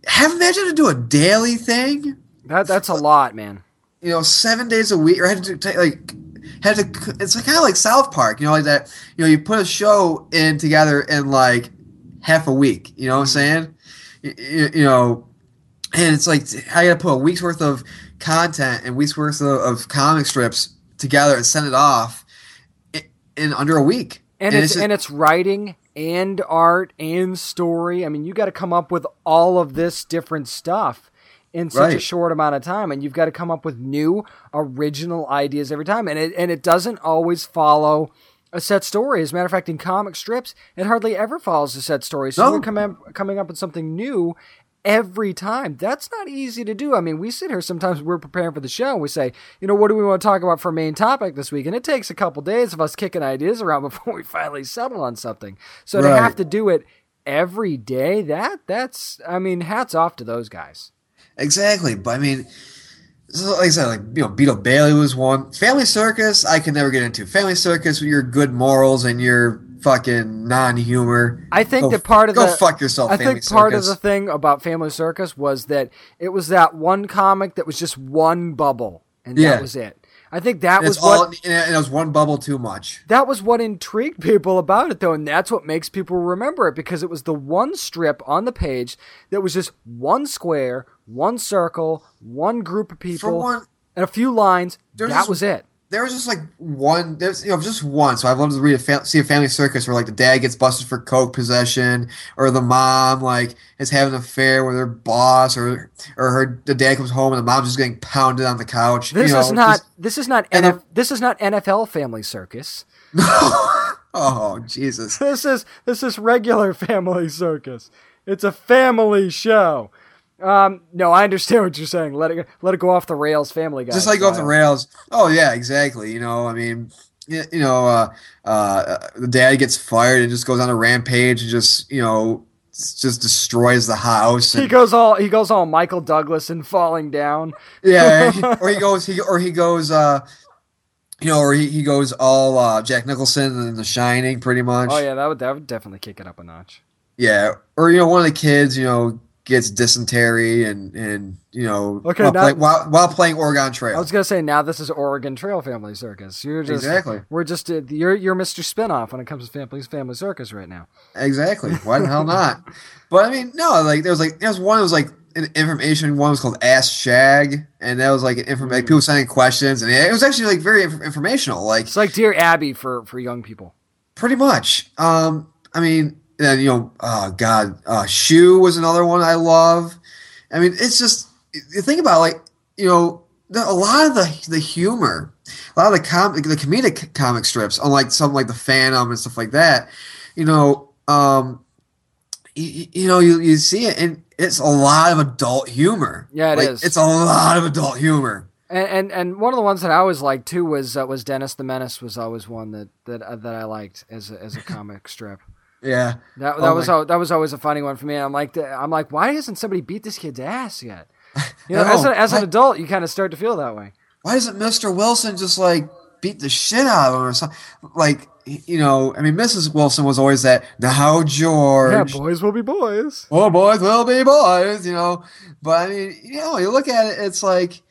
Have imagine to do a daily thing, That that's a lot, man. you know, seven days a week, or had to take like had to. It's kind of like South Park, you know, like that. You know, you put a show in together in like half a week. You know what I'm mm-hmm. saying? You, you, you know, and it's like I got to put a week's worth of content and week's worth of, of comic strips together and send it off in, in under a week. And, And it's, it's just- and it's writing and art and story. I mean, you got to come up with all of this different stuff in such a short amount of time, and you've got to come up with new original ideas every time. And it and it doesn't always follow a set story. As a matter of fact, in comic strips, it hardly ever follows a set story. So No. you're coming coming up with something new every time. That's not easy to do. I mean, we sit here sometimes we're preparing for the show and we say, you know, what do we want to talk about for main topic this week? And it takes a couple days of us kicking ideas around <laughs> before we finally settle on something. So to have to do it every day, that that's I mean, hats off to those guys. Exactly, but I mean, so like I said, like you know, Beetle Bailey was one. Family Circus, I can never get into. Family Circus with your good morals and your fucking non-humor. I think Go that part of the go the fuck yourself. I Family think part of the thing about Family Circus was that it was that one comic that was just one bubble, and Yeah. that was it. I think that And was all, what and it was one bubble too much. that was what intrigued people about it though and that's what makes people remember it because it was the one strip on the page that was just one square one circle one group of people one- and a few lines that was it There was just like one, there's you know just one. So I'd love to read a fam- see a family circus where like the dad gets busted for coke possession, or the mom like is having an affair with her boss, or or her the dad comes home and the mom's just getting pounded on the couch. this you know, is not just- this is not NF, then- this is not NFL family circus <laughs> oh Jesus! this is this is regular <laughs> family circus it's a family show um, no, I understand what you're saying. Let it go, let it go off the rails, Family Guy. just like off the rails. Oh yeah, exactly. You know, I mean, you know, uh, uh, the dad gets fired and just goes on a rampage and just you know just destroys the house. He goes all he goes all Michael Douglas and falling down. yeah, <laughs> or he goes he or he goes. Uh, you know, or he, he goes all uh, Jack Nicholson in The Shining, pretty much. Oh yeah, that would that would definitely kick it up a notch. Yeah, or you know, one of the kids, you know, gets dysentery and and you know, Okay, while, now- play, while, while playing Oregon Trail. I was gonna say now this is Oregon Trail Family Circus. You're just Exactly. We're just uh, you're you're Mr. Spinoff when it comes to Family Family Circus right now. Exactly. Why the hell <laughs> not? But I mean, no, like there was like there was one that was like an information. One was called Ask Shag, and that was like an inform- like people sending questions, and it was actually like very inf- informational. Like It's like Dear Abby for for young people. pretty much. Um, I mean, and you know, oh god, uh, Shoe was another one I love. I mean, it's just you think about like you know the, a lot of the the humor, a lot of the com the comedic comic strips, unlike something like the Phantom and stuff like that. You know, um, you, you know, you, you see it, and it's a lot of adult humor. Yeah, it it is. is. It's a lot of adult humor. And, and and one of the ones that I always liked too was uh, was Dennis the Menace was always one that that uh, that I liked as a, as a comic strip. Yeah. That, Oh that was al- that was always a funny one for me. I'm like I'm like why hasn't somebody beat this kid's ass yet? <laughs> You know, as, a, as an adult, you kind of start to feel that way. why doesn't Mr. Wilson just like beat the shit out of him or something? Like, you know, I mean, Mrs. Wilson was always that, now George. Yeah, boys will be boys. Oh, boys will be boys, you know. But I mean, you know, you look at it, it's like,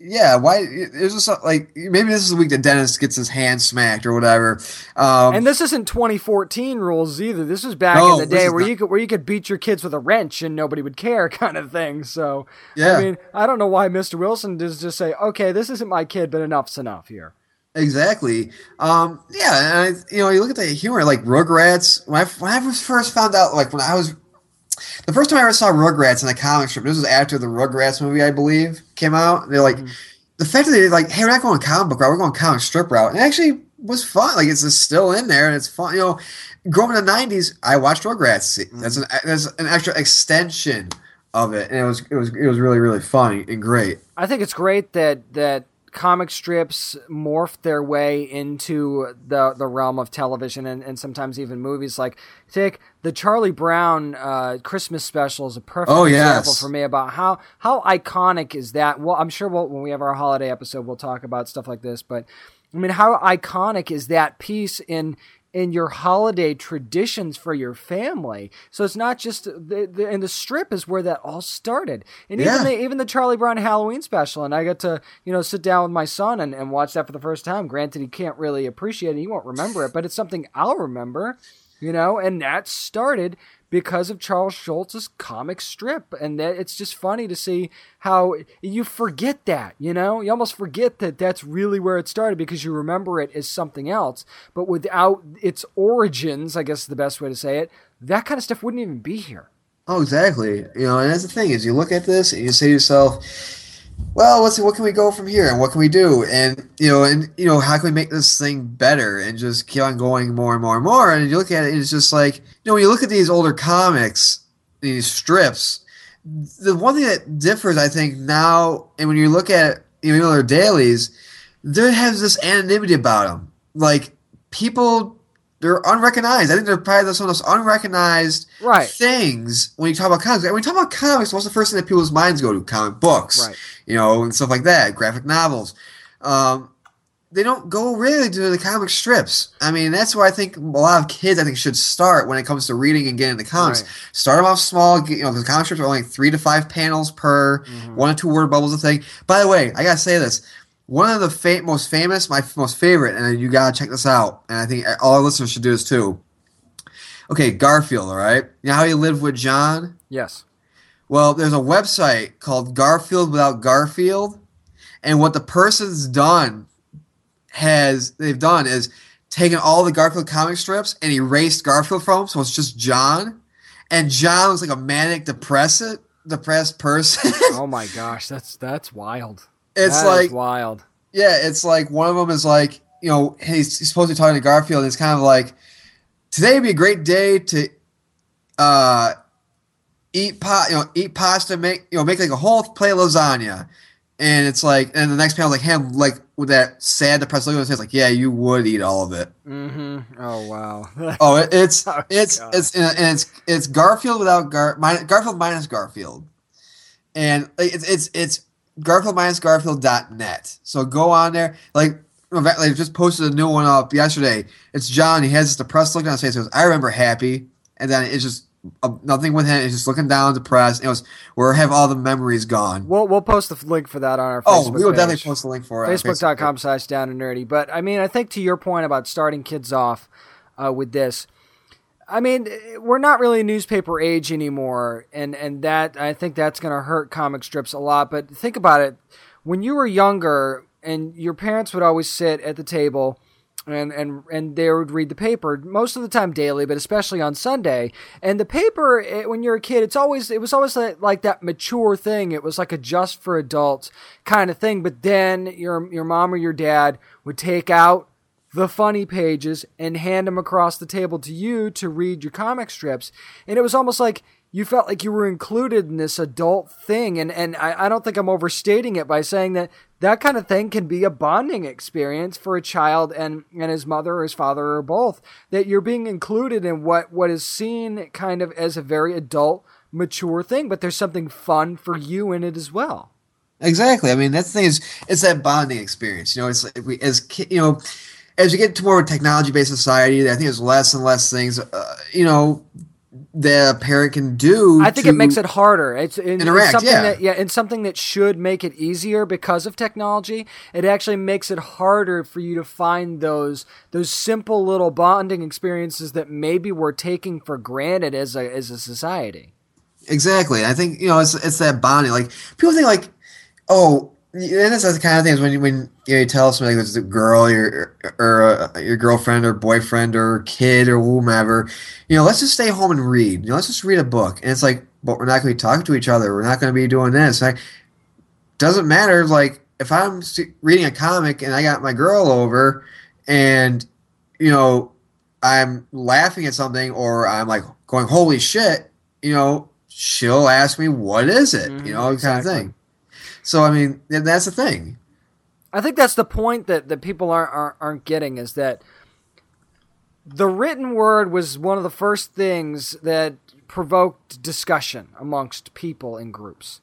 yeah, why? It's just like maybe this is the week that Dennis gets his hand smacked or whatever. Um, And this isn't 2014 rules either. This is back No, in the day where not- you could where you could beat your kids with a wrench and nobody would care, <laughs> kind of thing. So Yeah. I mean, I don't know why Mr. Wilson does just say, "Okay, this isn't my kid, but enough's enough here." Exactly. Um, yeah, and I, you know, you look at the humor, like Rugrats. When I when I was first found out, like when I was the first time I ever saw Rugrats in a comic strip, this was after the Rugrats movie, I believe, came out. They're like, mm-hmm. the fact that they're like, hey, we're not going comic book route, we're going comic strip route, and it actually was fun. Like it's just still in there, and it's fun. You know, growing in the '90s, I watched Rugrats. That's an mm-hmm. that's an extra extension of it, and it was it was it was really really fun and great. I think it's great that that comic strips morph their way into the the realm of television and, and sometimes even movies. Like take the Charlie Brown uh, Christmas special is a perfect Oh, example yes. for me about how how iconic is that. Well, I'm sure we'll, when we have our holiday episode, we'll talk about stuff like this. But I mean, how iconic is that piece in in your holiday traditions for your family? So it's not just the, the and the strip is where that all started. And Yeah. even the even the Charlie Brown Halloween special, and I got to you know sit down with my son and, and watch that for the first time. Granted, he can't really appreciate it; he won't remember it, but it's something I'll remember. You know, and that started because of Charles Schulz's comic strip, and that it's just funny to see how you forget that. You know, you almost forget that that's really where it started because you remember it as something else, but without its origins, I guess is the best way to say it, that kind of stuff wouldn't even be here. Oh, exactly. You know, and that's the thing is, you look at this and you say to yourself, "Well, let's see, what can we go from here, and what can we do, and you know, and you know, how can we make this thing better, and just keep on going more and more and more." And you look at it, and it's just like, you know, when you look at these older comics, these strips, the one thing that differs, I think, now, and when you look at you know their dailies, there has this anonymity about them, like people. They're unrecognized. I think they're probably some of those unrecognized Right. things when you talk about comics. When you talk about comics, what's the first thing that people's minds go to? Comic books, Right. you know, and stuff like that, graphic novels. Um, they don't go really to the comic strips. I mean, that's where I think a lot of kids, I think, should start when it comes to reading and getting into comics. Right. Start them off small, get- you know, because comic strips are only three to five panels per, Mm-hmm. one or two word bubbles a thing. By the way, I gotta say this: one of the fa- most famous, my f- most favorite, and you gotta check this out. And I think all our listeners should do this too. Okay, Garfield. All right. You know how he lived with Jon? Yes. Well, there's a website called Garfield Without Garfield, and what the person's done has they've done is taken all the Garfield comic strips and erased Garfield from them, so it's just Jon, and Jon was like a manic depressed depressed person. <laughs> Oh my gosh, that's that's wild. It's That like wild. yeah, it's like one of them is like you know he's, he's supposed to be talking to Garfield. And it's kind of like today would be a great day to uh eat pot you know eat pasta make you know make like a whole plate of lasagna and it's like and the next panel like him like with that sad depressed look on his face like yeah you would eat all of it Mm-hmm. Oh wow. <laughs> oh it, it's Oh, it's God. it's and it's it's Garfield without Gar Garfield minus Garfield and it's it's it's Garfield minus Garfield.net so go on there like like just posted a new one up yesterday it's Jon he has this depressed look on his face he goes I remember happy and then it's just uh, nothing with him. He's just looking down, depressed. It was where have all the memories gone. We'll we'll post the link for that on our oh, Facebook we will page. definitely post the link for it. Facebook. Facebook.com slash down and nerdy. But I mean, I think to your point about starting kids off uh, with this, I mean, eh, we're not really a newspaper age anymore, and and that I think that's going to hurt comic strips a lot. But think about it: when you were younger, and your parents would always sit at the table. And, and and they would read the paper most of the time daily, but especially on Sunday. And the paper, it, when you're a kid, it's always it was always like, like that mature thing. It was like a just for adults kind of thing. But then your your mom or your dad would take out the funny pages and hand them across the table to you to read your comic strips. And it was almost like you felt like you were included in this adult thing. And, and I, I don't think I'm overstating it by saying that that kind of thing can be a bonding experience for a child and, and his mother or his father or both. That you're being included in what, what is seen kind of as a very adult, mature thing, but there's something fun for you in it as well. Exactly. I mean, that's the thing is, it's that bonding experience. You know, it's like we as you know, as you get to more of a technology-based society, I think there's less and less things, uh, you know, that a parent can do. I think it makes it harder. It's, in, Interact, something yeah. that yeah, and something that should make it easier because of technology. It actually makes it harder for you to find those those simple little bonding experiences that maybe we're taking for granted as a as a society. Exactly. I think you know it's it's that bonding. Like people think like, oh, and that's the kind of things when you when you, know, you tell somebody like it's a girl, your or uh, your girlfriend or boyfriend or kid or whomever, you know, let's just stay home and read. You know, let's just read a book. And it's like, but we're not going to be talking to each other. We're not going to be doing this. Like, doesn't matter. Like if I'm reading a comic and I got my girl over, and you know, I'm laughing at something or I'm like going, holy shit, you know, she'll ask me, what is it? Mhm, you know, kind of thing. So, I mean, that's the thing. I think that's the point that, that people aren't, aren't aren't getting is that the written word was one of the first things that provoked discussion amongst people in groups.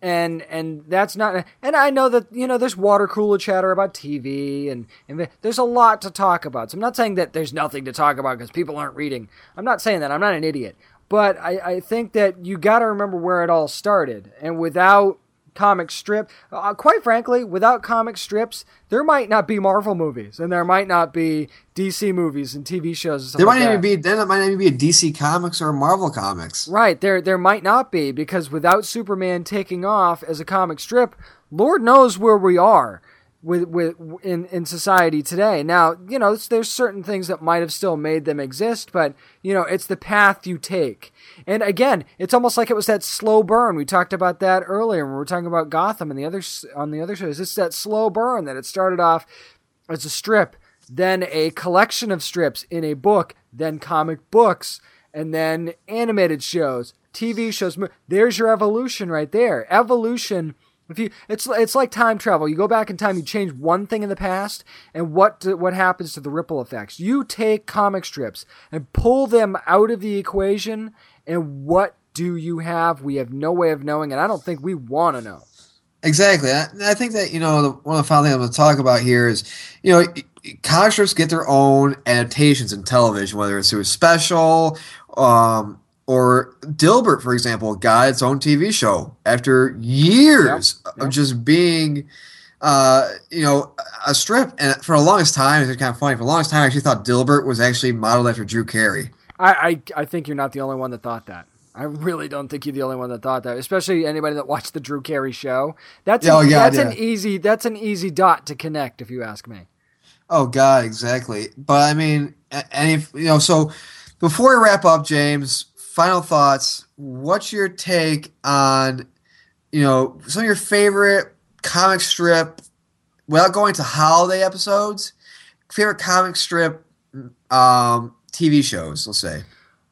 And and that's not and I know that you know there's water cooler chatter about TV and, and there's a lot to talk about. So I'm not saying that there's nothing to talk about because people aren't reading. I'm not saying that. I'm not an idiot. But I, I think that you got to remember where it all started. And without comic strip. Uh, quite frankly, without comic strips, there might not be Marvel movies, and there might not be DC movies and TV shows. And stuff There like might even that. be then it might even be a DC Comics or a Marvel Comics. Right there, there might not be because without Superman taking off as a comic strip, Lord knows where we are with with in in society today. Now, you know, there's certain things that might have still made them exist, but you know, it's the path you take. And again, it's almost like it was that slow burn. We talked about that earlier when we were talking about Gotham and the other on the other shows. It's that slow burn that it started off as a strip, then a collection of strips in a book, then comic books, and then animated shows, TV shows. There's your evolution right there. Evolution. If you, it's it's like time travel. You go back in time, you change one thing in the past, and what do- what happens to the ripple effects? You take comic strips and pull them out of the equation, and what do you have? We have no way of knowing, and I don't think we want to know. Exactly. I, I think that you know the, one of the final things I'm going to talk about here is you know comic strips get their own adaptations in television, whether it's through a special um, or Dilbert, for example, got its own TV show after years of just being uh, you know, a strip. And for the longest time, it's kind of funny. For the longest time, I actually thought Dilbert was actually modeled after Drew Carey. I, I, I think you're not the only one that thought that. I really don't think you're the only one that thought that, especially anybody that watched the Drew Carey show. That's Oh, an, yeah, that's an easy that's an easy dot to connect, if you ask me. Oh God, exactly. But I mean, and any you know. So before we wrap up, James, final thoughts. What's your take on you know some of your favorite comic strip? Without going to holiday episodes, favorite comic strip um, TV shows. Let's say.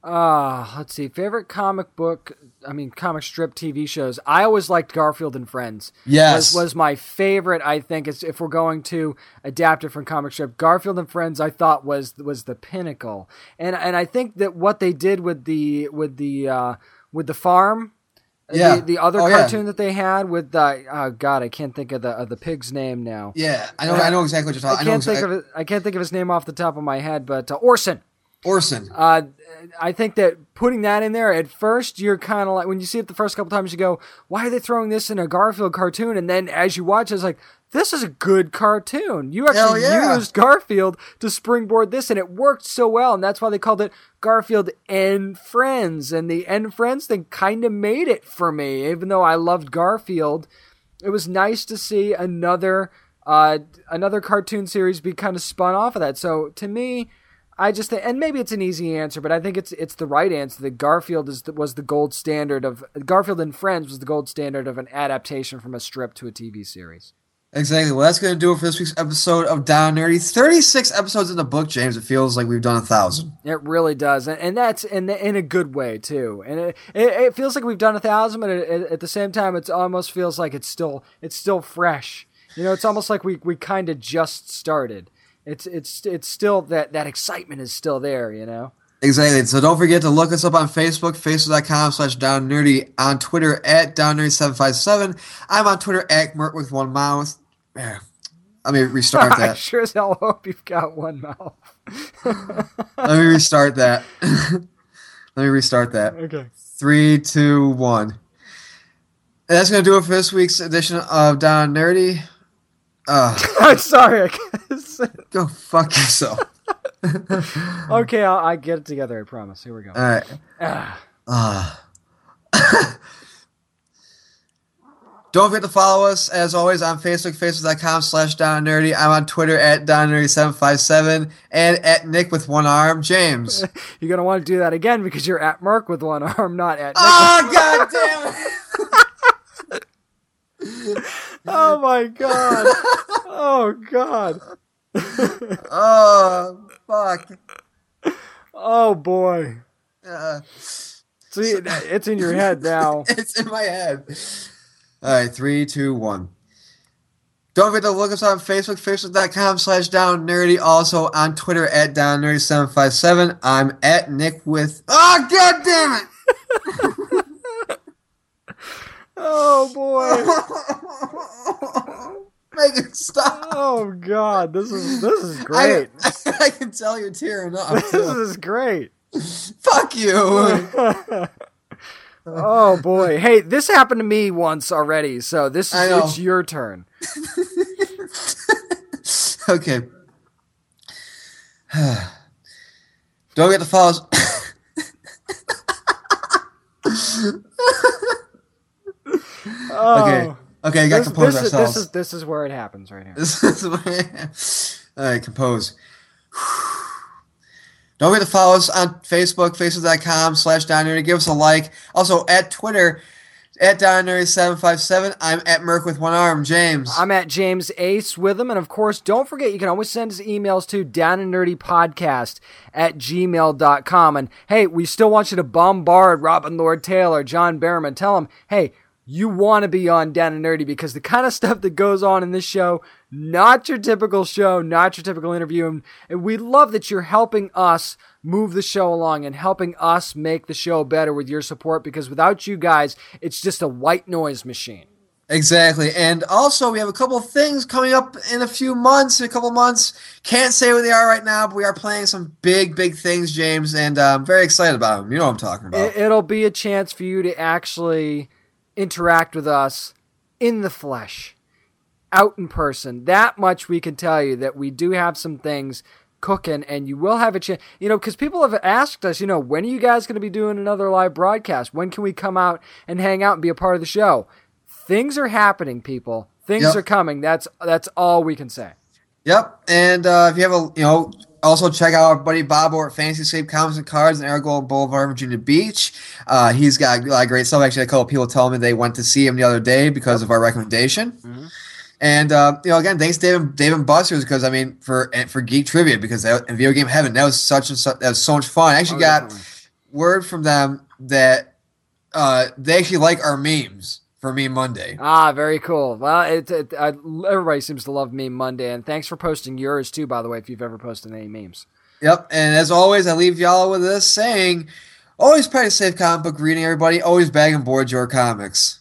Uh, let's see. Favorite comic book, I mean, comic strip TV shows. I always liked Garfield and Friends. Yes. Was, was my favorite, I think, is if we're going to adapt it from comic strip. Garfield and Friends, I thought was was the pinnacle. And and I think that what they did with the with the uh, with the farm Yeah. the, the other Oh, yeah. cartoon that they had with the oh god, I can't think of the of the pig's name now. Yeah, I know. I know exactly what you're talking. I, can't think exa- of it. I can't think of his name off the top of my head, but uh, Orson. Orson. Uh, I think that putting that in there at first, you're kind of like when you see it the first couple times, you go, "Why are they throwing this in a Garfield cartoon?" And then as you watch, it's like, "This is a good cartoon." You actually yeah. used Garfield to springboard this, and it worked so well, and that's why they called it Garfield and Friends. And the and Friends thing kind of made it for me, even though I loved Garfield. It was nice to see another uh, another cartoon series be kind of spun off of that. So to me. I just think, and maybe it's an easy answer, but I think it's it's the right answer. That Garfield is the, was the gold standard of Garfield and Friends was the gold standard of an adaptation from a strip to a TV series. Exactly. Well, that's going to do it for this week's episode of Down Nerdy. 36 episodes in the book, James. It feels like we've done a thousand. It really does, and, and that's in in a good way too. And it, it, it feels like we've done a thousand, but it, it- at the same time, it almost feels like it's still it's still fresh. You know, it's almost like we we kind of just started. It's it's it's still that that excitement is still there. You know. Exactly. So don't forget to look us up on Facebook, facebook.com slash down nerdy, on Twitter at down nerdy757. I'm on Twitter at Mert with one mouth. Yeah. Let me restart <laughs> I that. sure as hell hope you've got one mouth. <laughs> Let me restart that. <laughs> Let me restart that. Okay. Three, two, one. And that's going to do it for this week's edition of Down Nerdy. Uh, I'm sorry. I guess. <laughs> go fuck yourself. <laughs> okay, I'll, I get it together. I promise. Here we go. All right. Ah. Ah. <coughs> Don't forget to follow us, as always, on Facebook, facebook.com slash down nerdy. I'm on Twitter at down nerdy757 and at Nick with one arm, James. <laughs> You're gonna want to do that again because you're at Mark with one arm, not at. Nick. oh, god damn it! Oh my god. Oh god. Oh, fuck. Oh boy. Uh, See, it's in your head now. <laughs> it's in my head. All right, three, two, one. Don't forget to look us up on Facebook, facebook.com slash down nerdy. Also on Twitter at down nerdy757. I'm at Nick with. Oh, god damn <laughs> Oh boy. <laughs> it stop. Oh god. This is this is great. I, <laughs> I can tell you're tearing up. This is great. <laughs> Fuck you. Oh boy. Hey, this happened to me once already, so this is it's your turn. okay. <sighs> Don't get the follow us. <laughs> Oh. Okay. Okay, you got This, compose this, is, ourselves. this is this is where it happens right here. This is where- All right, compose. <sighs> Don't forget to follow us on Facebook, facebook.com slash Downnerdy. Give us a like. Also at Twitter, at Downnerdy757. I'm at Merc with one arm, James. I'm at James Ace with him. And of course, don't forget, you can always send us emails to down and nerdy podcast at gmail.com. And hey, we still want you to bombard Robin Lord Taylor, John Berriman. Tell him, hey, you want to be on Down and Nerdy because the kind of stuff that goes on in this show, not your typical show, not your typical interview. And- And we love that you're helping us move the show along and helping us make the show better with your support because without you guys, it's just a white noise machine. Exactly. And also, we have a couple of things coming up in a few months, in a couple of months. Can't say what they are right now, but we are playing some big, big things, James, and uh, I'm very excited about them. You know what I'm talking about. It'll be a chance for you to actually interact with us in the flesh, out in person. That much we can tell you that we do have some things cooking and you will have a chance you know because people have asked us you know when are you guys going to be doing another live broadcast when can we come out and hang out and be a part of the show things are happening people things Yep. are coming that's that's all we can say Yep. And uh, if you have a, you know, also check out our buddy Bob over at Fantasy Scape Comics and Cards in Aragona Boulevard, Virginia Beach. Uh, he's got a lot of great stuff. Actually, a couple of people told me they went to see him the other day because of our recommendation. And uh, you know, again, thanks David, Dave and Buster's because I mean for and for Geek Trivia because that, in Video Game Heaven that was such and such that was so much fun. I actually Oh, got definitely. word from them that uh, they actually like our memes for Meme Monday. ah very cool well it, it I, everybody seems to love meme monday and thanks for posting yours too by the way if you've ever posted any memes Yep. And as always, I leave y'all with this saying always play a safe comic book reading, everybody. Always bag and board your comics.